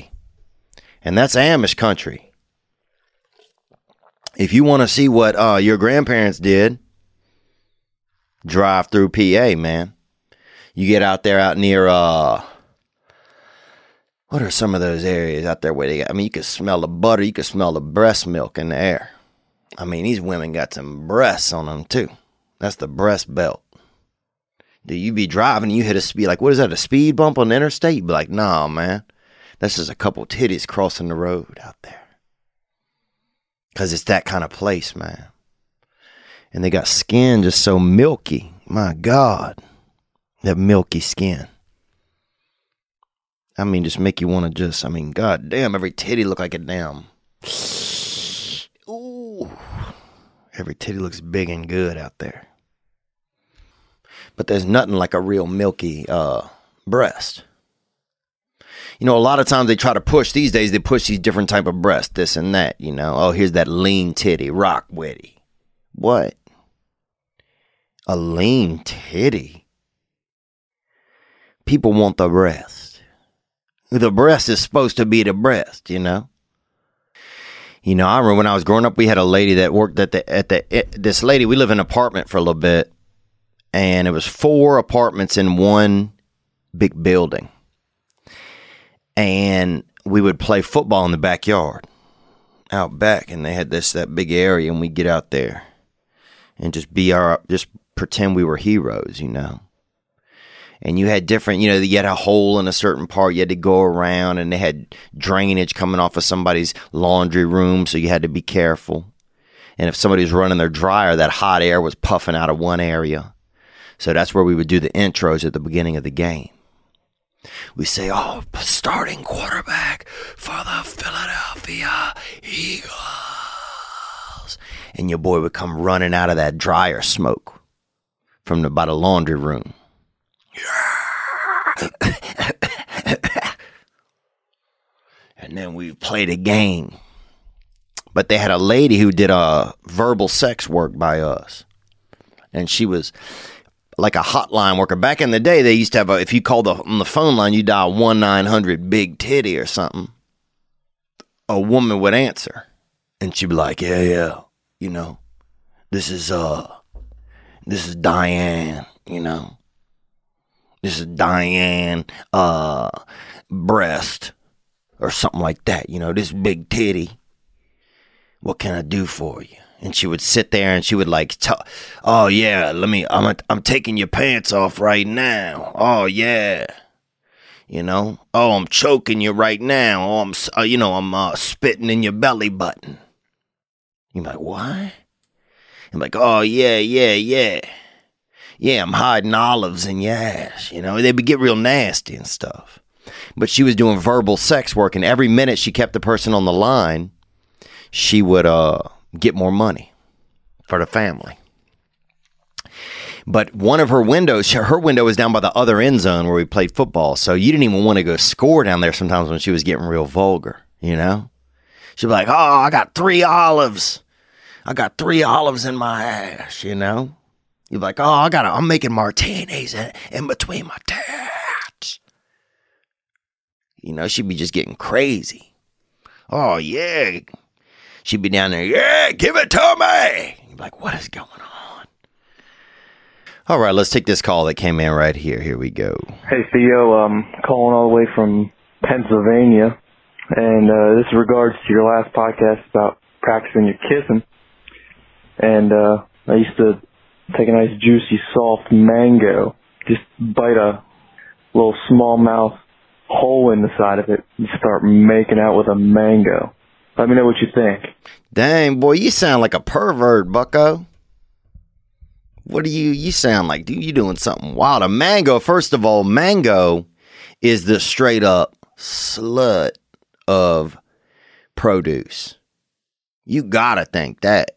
and that's Amish country. If you want to see what uh, your grandparents did, drive through PA, man. You get out there out near uh what are some of those areas out there where they got I mean you can smell the butter, you can smell the breast milk in the air. I mean these women got some breasts on them too. That's the breast belt. Do you be driving you hit a speed like what is that, a speed bump on the interstate? You be like, nah man. That's just a couple titties crossing the road out there. Cause it's that kind of place, man. And they got skin just so milky. My God that milky skin. I mean, just make you want to just, I mean, god damn, every titty look like a damn. Ooh. Every titty looks big and good out there. But there's nothing like a real milky uh, breast. You know, a lot of times they try to push these days, they push these different type of breasts, this and that, you know. Oh, here's that lean titty, rock witty. What? A lean titty? people want the breast. The breast is supposed to be the breast, you know. You know, I remember when I was growing up, we had a lady that worked at the at the it, this lady. We live in an apartment for a little bit, and it was four apartments in one big building, and we would play football in the backyard, out back, and they had this that big area, and we'd get out there, and just be our just pretend we were heroes, you know and you had different, you know, you had a hole in a certain part, you had to go around, and they had drainage coming off of somebody's laundry room, so you had to be careful. And if somebody was running their dryer, that hot air was puffing out of one area. So that's where we would do the intros at the beginning of the game. We say, oh, starting quarterback for the Philadelphia Eagles. And your boy would come running out of that dryer smoke from the, by the laundry room. <coughs> and then we played a game. But they had a lady who did a verbal sex work by us. And she was like a hotline worker. Back in the day, they used to have a, if you called the, on the phone line, you dial 1 900 Big Titty or something. A woman would answer. And she'd be like, yeah, yeah, you know, this is, uh, this is Diane, you know. This is Diane, uh, breast or something like that. You know, this big titty. What can I do for you? And she would sit there and she would like, oh yeah, let me, I'm, a, I'm taking your pants off right now. Oh yeah. You know, oh, I'm choking you right now. Oh, I'm, uh, you know, I'm uh, spitting in your belly button. You're like, what? I'm like, oh yeah, yeah, yeah. Yeah, I'm hiding olives in your ass. You know, they would get real nasty and stuff but she was doing verbal sex work, and every minute she kept the person on the line, she would uh, get more money for the family. But one of her windows, her window was down by the other end zone where we played football. So you didn't even want to go score down there sometimes when she was getting real vulgar, you know? She'd be like, Oh, I got three olives. I got three olives in my ass, you know? You'd be like, Oh, I gotta, I'm making martinis in, in between my teeth. You know, she'd be just getting crazy. Oh, yeah. She'd be down there, yeah, give it to me. You'd be like, what is going on? All right, let's take this call that came in right here. Here we go. Hey, Theo, um, calling all the way from Pennsylvania. And uh, this is regards to your last podcast about practicing your kissing. And uh, I used to take a nice juicy soft mango, just bite a little small mouth hole in the side of it and start making out with a mango. Let me know what you think. Dang, boy, you sound like a pervert, bucko. What do you you sound like? Dude, you doing something wild. A mango, first of all, mango is the straight up slut of produce. You gotta think that.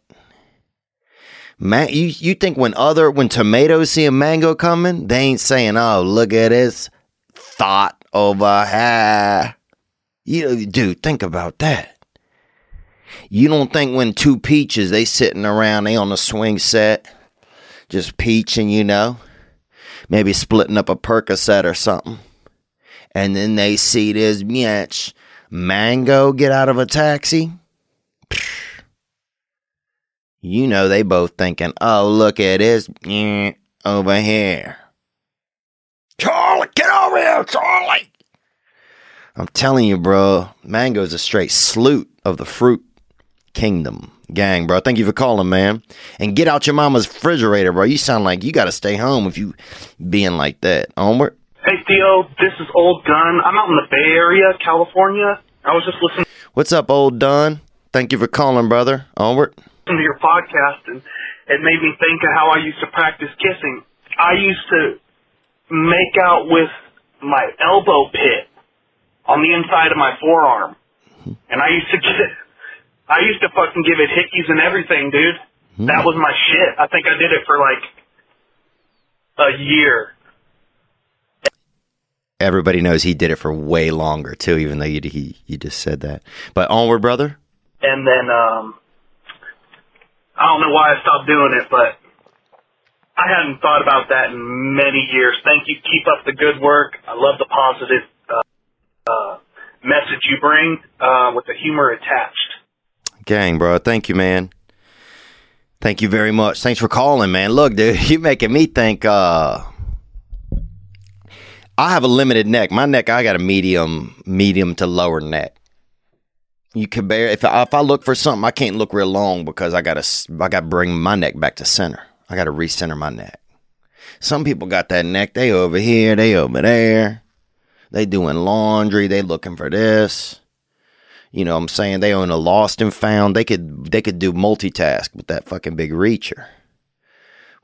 Man, you, you think when other when tomatoes see a mango coming, they ain't saying, "Oh, look at this thought over here." You dude, think about that. You don't think when two peaches they sitting around, they on a swing set, just peaching, you know, maybe splitting up a Percocet or something, and then they see this bitch mango get out of a taxi. You know they both thinking, "Oh, look at this <laughs> over here." Charlie, get over here, Charlie. I'm telling you, bro, mango's a straight salute of the fruit kingdom. Gang, bro. Thank you for calling, man. And get out your mama's refrigerator, bro. You sound like you got to stay home if you being like that. Onward. Hey Theo, this is Old Gun. I'm out in the Bay Area, California. I was just listening What's up, old Dunn? Thank you for calling, brother. Onward. To your podcast and it made me think of how I used to practice kissing. I used to make out with my elbow pit on the inside of my forearm. And I used to <laughs> get I used to fucking give it hickeys and everything, dude. That was my shit. I think I did it for like a year. Everybody knows he did it for way longer too, even though you he you just said that. But onward, brother. And then um I don't know why I stopped doing it, but I hadn't thought about that in many years. Thank you. Keep up the good work. I love the positive uh, uh, message you bring uh, with the humor attached. Gang, bro. Thank you, man. Thank you very much. Thanks for calling, man. Look, dude, <laughs> you making me think. uh I have a limited neck. My neck, I got a medium, medium to lower neck. You can bear if I, if I look for something, I can't look real long because I gotta I got to bring my neck back to center. I got to recenter my neck. Some people got that neck. They over here, they over there. They doing laundry. They looking for this. You know what I'm saying? They own a lost and found. They could they could do multitask with that fucking big reacher.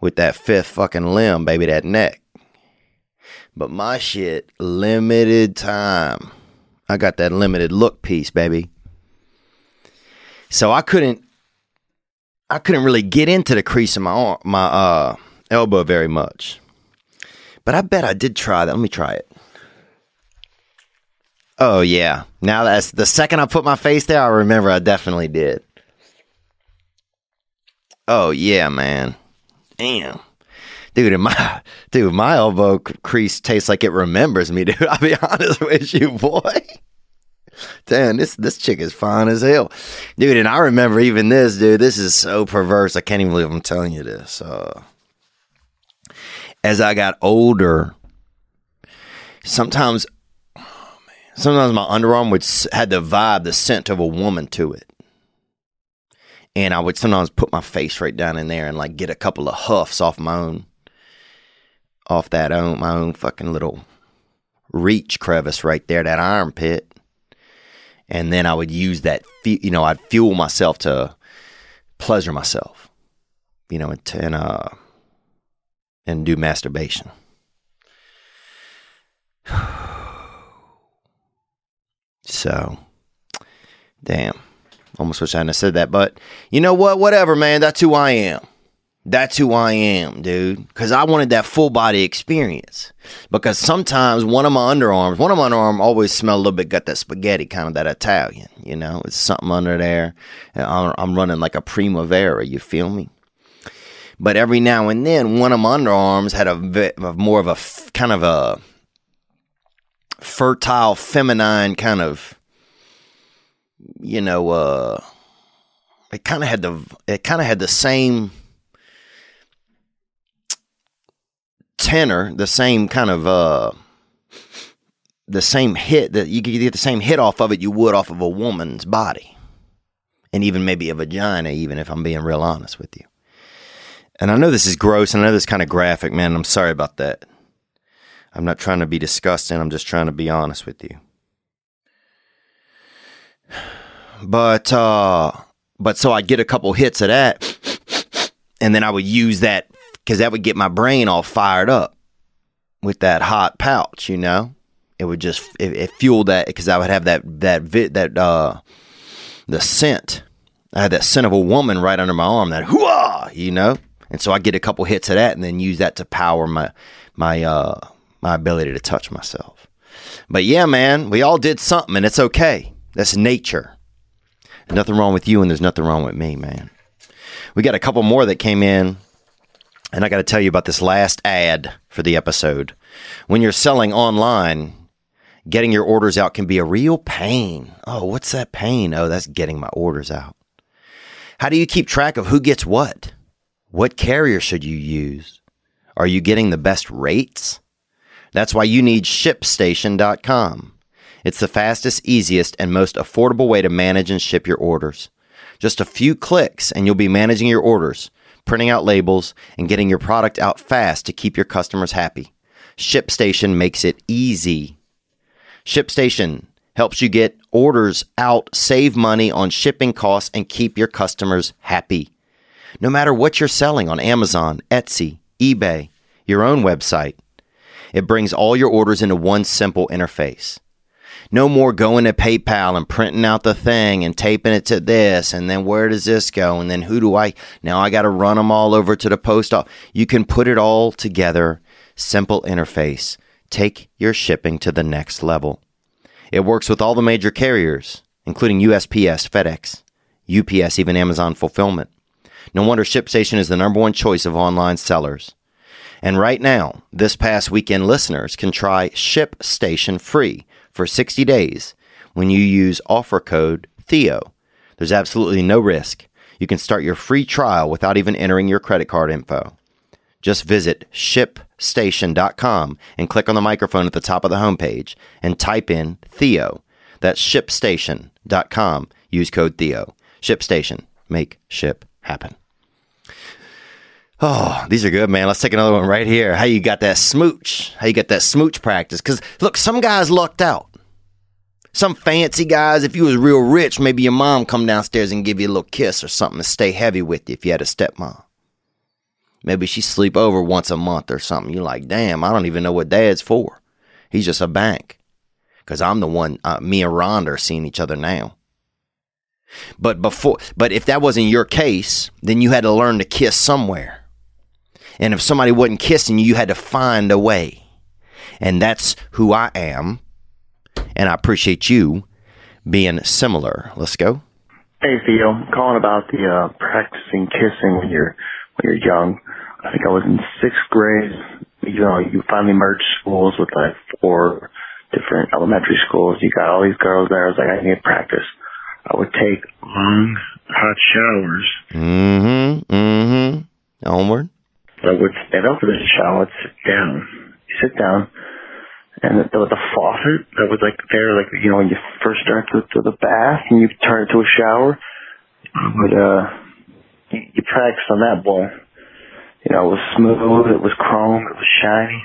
With that fifth fucking limb, baby, that neck. But my shit, limited time. I got that limited look piece, baby. So I couldn't I couldn't really get into the crease of my arm, my uh elbow very much. But I bet I did try that. Let me try it. Oh yeah. Now that's the second I put my face there, I remember I definitely did. Oh yeah, man. Damn. Dude, my dude, my elbow crease tastes like it remembers me, dude. <laughs> I'll be honest with you, boy. Damn, this this chick is fine as hell, dude. And I remember even this, dude. This is so perverse. I can't even believe I'm telling you this. Uh, as I got older, sometimes, sometimes my underarm would had the vibe, the scent of a woman to it, and I would sometimes put my face right down in there and like get a couple of huffs off my own, off that own my own fucking little reach crevice right there, that armpit and then I would use that, you know, I'd fuel myself to pleasure myself, you know, and, and uh, and do masturbation. <sighs> So, damn, almost wish I hadn't said that, but you know what? Whatever, man. That's who I am. That's who I am, dude. Because I wanted that full body experience. Because sometimes one of my underarms, one of my underarm always smell a little bit, got that spaghetti, kind of that Italian, you know? It's something under there. I'm, I'm running like a Primavera, you feel me? But every now and then, one of my underarms had a, a more of a kind of a fertile, feminine kind of, you know, uh, it kind of had the, it kind of had the same tenor, the same kind of uh the same hit that you could get the same hit off of it you would off of a woman's body. And even maybe a vagina, even if I'm being real honest with you. And I know this is gross and I know this is kind of graphic, man. I'm sorry about that. I'm not trying to be disgusting, I'm just trying to be honest with you. But uh but so I'd get a couple hits of that and then I would use that because that would get my brain all fired up with that hot pouch, you know? it would just it, it fueled that because I would have that that vi- that uh the scent. I had that scent of a woman right under my arm. That hooah, you know. And so I get a couple hits of that, and then use that to power my my uh my ability to touch myself. But yeah, man, we all did something, and it's okay. That's nature. Nothing wrong with you, and there's nothing wrong with me, man. We got a couple more that came in, and I got to tell you about this last ad for the episode. When you're selling online, getting your orders out can be a real pain. Oh, what's that pain? Oh, that's getting my orders out. How do you keep track of who gets what? What carrier should you use? Are you getting the best rates? That's why you need ShipStation.com. It's the fastest, easiest, and most affordable way to manage and ship your orders. Just a few clicks, and you'll be managing your orders, printing out labels, and getting your product out fast to keep your customers happy. ShipStation makes it easy. ShipStation helps you get orders out, save money on shipping costs, and keep your customers happy. No matter what you're selling on Amazon, Etsy, eBay, your own website, it brings all your orders into one simple interface. No more going to PayPal and printing out the thing and taping it to this, and then where does this go? And then who do I now? I got to run them all over to the post office. You can put it all together, simple interface. Take your shipping to the next level. It works with all the major carriers, including USPS, FedEx, UPS, even Amazon Fulfillment. No wonder ShipStation is the number one choice of online sellers. And right now, this past weekend, listeners can try ShipStation free for 60 days when you use offer code Theo. There's absolutely no risk. You can start your free trial without even entering your credit card info. Just visit shipstation.com and click on the microphone at the top of the homepage and type in Theo. That's shipstation.com. Use code Theo. ShipStation. Make ship happen. Oh, these are good, man. Let's take another one right here. How you got that smooch? How you got that smooch practice? Because look, some guys lucked out. Some fancy guys, if you was real rich, maybe your mom come downstairs and give you a little kiss or something to stay heavy with you if you had a stepmom. Maybe she sleep over once a month or something. You're like, damn, I don't even know what dad's for. He's just a bank. Because I'm the one, uh, me and Rhonda are seeing each other now. But before, but if that wasn't your case, then you had to learn to kiss somewhere. And if somebody wasn't kissing you, you had to find a way. And that's who I am. And I appreciate you being similar. Let's go. Hey Theo, I'm calling about the uh, practicing kissing when you're when you're young. I think I was in sixth grade. You know, you finally merged schools with like four different elementary schools. You got all these girls there. I was like, I need practice. I would take long, hot showers. Mm-hmm. Mm-hmm. Onward. I would stand up for the shower, I'd sit down. You sit down, and there was a faucet that was like there, like you know when you first start to, to the bath and you turn it to a shower. But uh, you, you practice on that boy. You know, it was smooth, it was chrome, it was shiny.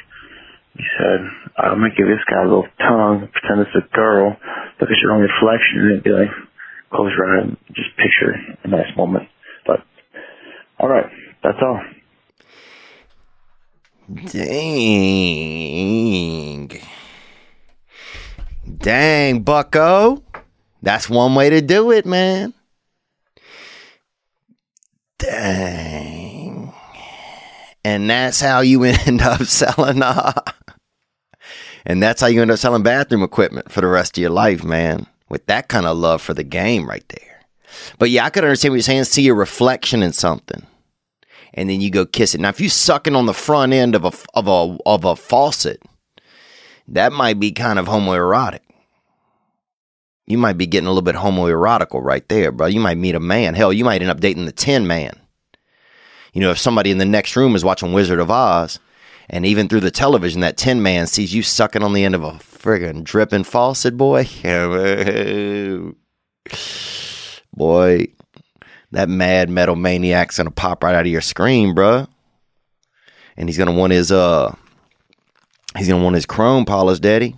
He said, I'm gonna give this guy a little tongue, pretend it's a girl, look at your own reflection, and be like, close your eye and just picture a nice moment. But, alright, that's all. Dang. Dang, bucko. That's one way to do it, man. Dang. And that's how you <laughs> end up selling uh, and that's how you end up selling bathroom equipment for the rest of your life, man. With that kind of love for the game right there. But yeah, I could understand what you're saying. See a reflection in something and then you go kiss it. Now, if you sucking on the front end of a of a of a faucet, that might be kind of homoerotic. You might be getting a little bit homoerotical right there, bro. You might meet a man. Hell, you might end up dating the Tin Man. You know, if somebody in the next room is watching Wizard of Oz, and even through the television, that Tin Man sees you sucking on the end of a friggin' dripping faucet, boy. <laughs> boy, that mad metal maniac's gonna pop right out of your screen, bruh. And he's gonna want his uh he's gonna want his chrome polished, daddy.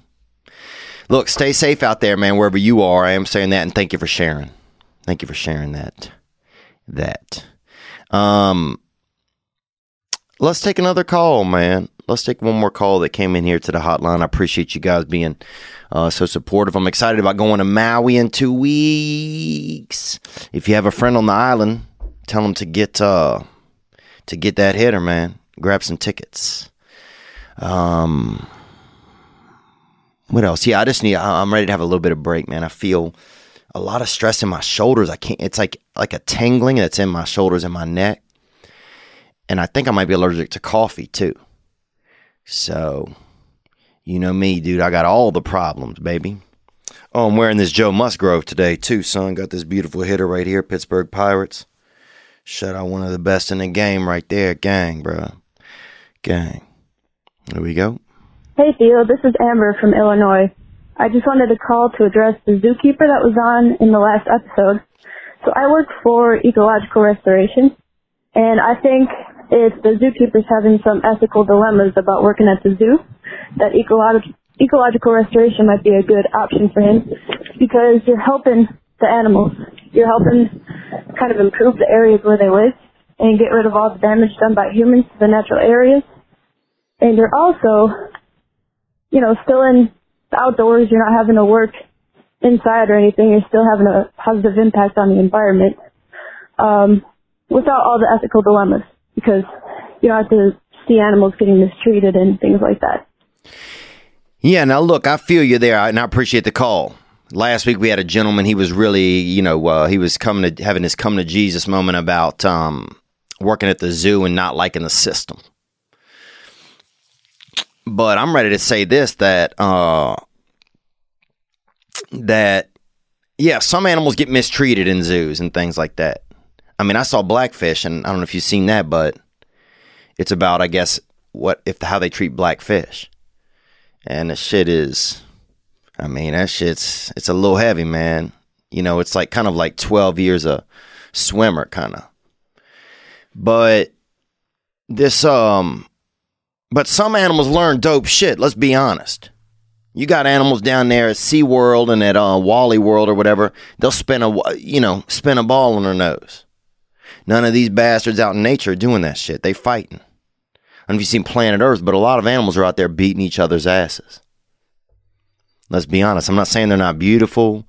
Look, stay safe out there, man, wherever you are. I am saying that and thank you for sharing. Thank you for sharing that. That. Um let's take another call, man. Let's take one more call that came in here to the hotline. I appreciate you guys being uh, so supportive. I'm excited about going to Maui in two weeks. If you have a friend on the island, tell them to get uh, to get that hitter, man. Grab some tickets. Um, what else? Yeah, I just need. I'm ready to have a little bit of break, man. I feel a lot of stress in my shoulders. I can't. It's like like a tingling that's in my shoulders and my neck, and I think I might be allergic to coffee too. So, you know me, dude. I got all the problems, baby. Oh, I'm wearing this Joe Musgrove today too, son. Got this beautiful hitter right here, Pittsburgh Pirates. Shut out one of the best in the game right there, gang, bro. Gang. There we go. Hey Theo, this is Amber from Illinois. I just wanted to call to address the zookeeper that was on in the last episode. So I work for ecological restoration, and I think if the zookeeper's having some ethical dilemmas about working at the zoo, that ecological ecological restoration might be a good option for him because you're helping the animals. You're helping kind of improve the areas where they live and get rid of all the damage done by humans to the natural areas. And you're also you know, still in the outdoors, you're not having to work inside or anything, you're still having a positive impact on the environment, um, without all the ethical dilemmas because you don't have to see animals getting mistreated and things like that. Yeah, now look, I feel you there, and I appreciate the call. Last week we had a gentleman. He was really, you know, uh, he was coming to having this come to Jesus moment about um, working at the zoo and not liking the system. But I'm ready to say this that uh, that yeah, some animals get mistreated in zoos and things like that. I mean, I saw blackfish, and I don't know if you've seen that, but it's about, I guess, what if how they treat blackfish, and the shit is, I mean, that shit's it's a little heavy, man. You know, it's like kind of like twelve years a swimmer, kind of. But this um but some animals learn dope shit, let's be honest. You got animals down there at SeaWorld and at uh, Wally World or whatever, they'll spin a you know, spin a ball on their nose. None of these bastards out in nature are doing that shit. They fighting. I don't know if you've seen Planet Earth, but a lot of animals are out there beating each other's asses. Let's be honest. I'm not saying they're not beautiful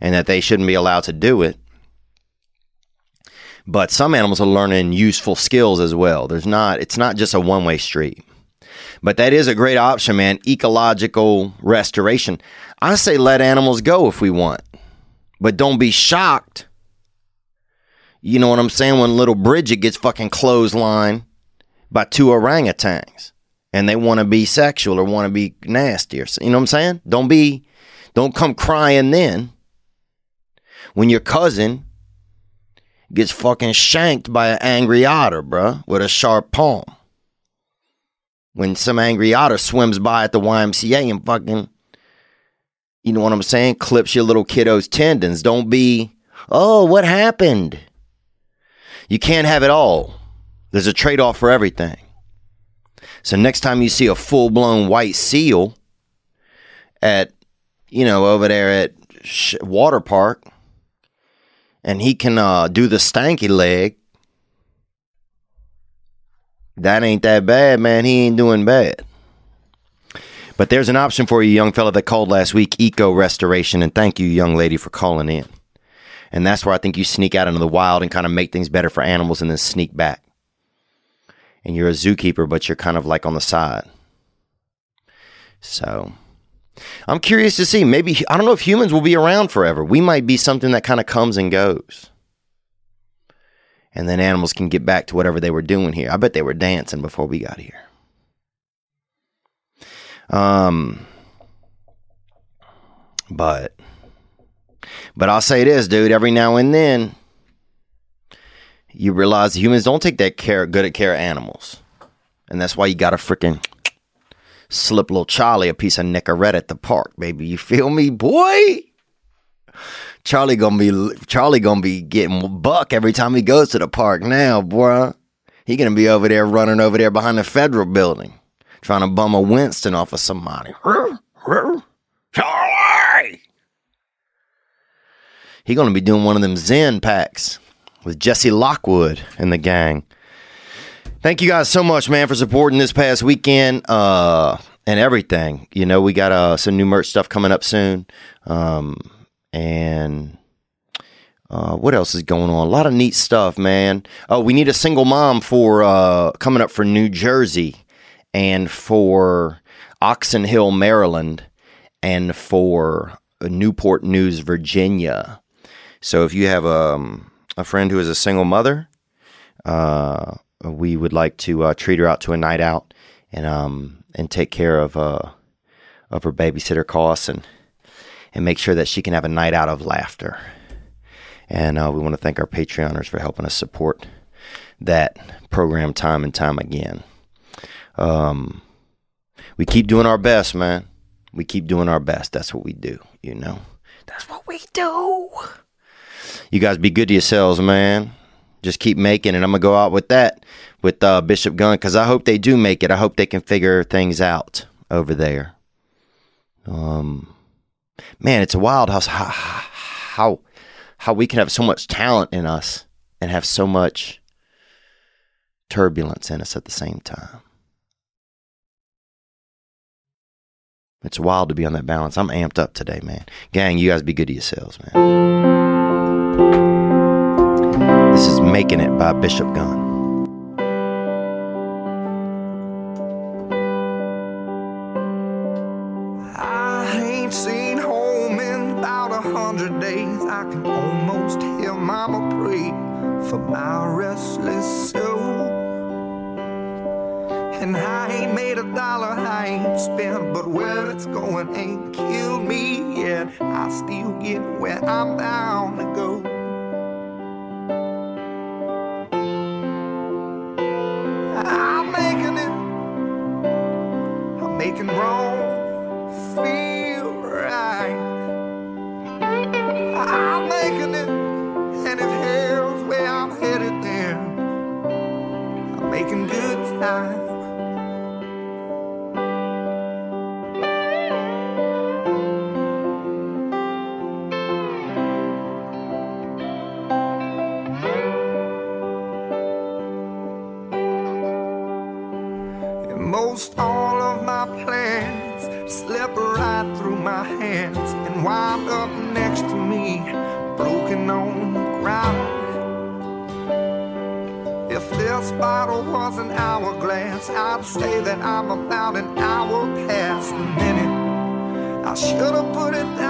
and that they shouldn't be allowed to do it. But some animals are learning useful skills as well. There's not it's not just a one-way street. But that is a great option, man. Ecological restoration. I say let animals go if we want. But don't be shocked. You know what I'm saying? When little Bridget gets fucking clotheslined by two orangutans and they want to be sexual or want to be nasty or you know what I'm saying? Don't be don't come crying then when your cousin gets fucking shanked by an angry otter, bruh, with a sharp palm. When some angry otter swims by at the YMCA and fucking, you know what I'm saying, clips your little kiddo's tendons. Don't be, oh, what happened? You can't have it all. There's a trade off for everything. So next time you see a full blown white seal at, you know, over there at Water Park, and he can uh, do the stanky leg, that ain't that bad, man. He ain't doing bad. But there's an option for you, young fella that called last week, Eco Restoration, and thank you, young lady, for calling in. And that's where I think you sneak out into the wild and kind of make things better for animals and then sneak back. And you're a zookeeper, but you're kind of like on the side. So I'm curious to see. Maybe, I don't know if humans will be around forever. We might be something that kind of comes and goes. And then animals can get back to whatever they were doing here. I bet they were dancing before we got here. Um, but, but I'll say this, dude. Every now and then, you realize humans don't take that care good at care of animals, and that's why you got to freaking slip little Charlie a piece of Nicorette at the park, baby. You feel me, boy? Charlie gonna be Charlie gonna be getting buck every time he goes to the park now, bruh. He gonna be over there running over there behind the federal building, trying to bum a Winston off of somebody. <laughs> Charlie! He gonna be doing one of them Zyn packs with Jesse Lockwood and the gang. Thank you guys so much, man, for supporting this past weekend uh, and everything. You know, we got uh, some new merch stuff coming up soon. Um, and uh, what else is going on? A lot of neat stuff, man. Oh, we need a single mom for uh, coming up for New Jersey and for Oxon Hill, Maryland, and for Newport News, Virginia. So if you have um, a friend who is a single mother, uh, we would like to uh, treat her out to a night out and um, and take care of uh, of her babysitter costs and and make sure that she can have a night out of laughter. And uh, we want to thank our Patreoners for helping us support that program time and time again. Um, we keep doing our best, man. We keep doing our best. That's what we do, you know. That's what we do. You guys be good to yourselves, man. Just keep making it. I'm gonna go out with that with uh, Bishop Gunn because I hope they do make it. I hope they can figure things out over there. Um, man, it's a wild how how how we can have so much talent in us and have so much turbulence in us at the same time. It's wild to be on that balance. I'm amped up today, man. Gang, you guys be good to yourselves, man. This is Making It by Bishop Gunn. I ain't seen home in about a hundred days. I can almost hear Mama pray for my restless soul. And I ain't made a dollar, I ain't spent, but where it's going ain't killed me yet. I still get where I'm bound to go. I'm making it, I'm making wrong feel right. I'm making it, and if hell's where I'm headed, there, I'm making good time. I'm about an hour past the minute. I should have put it down.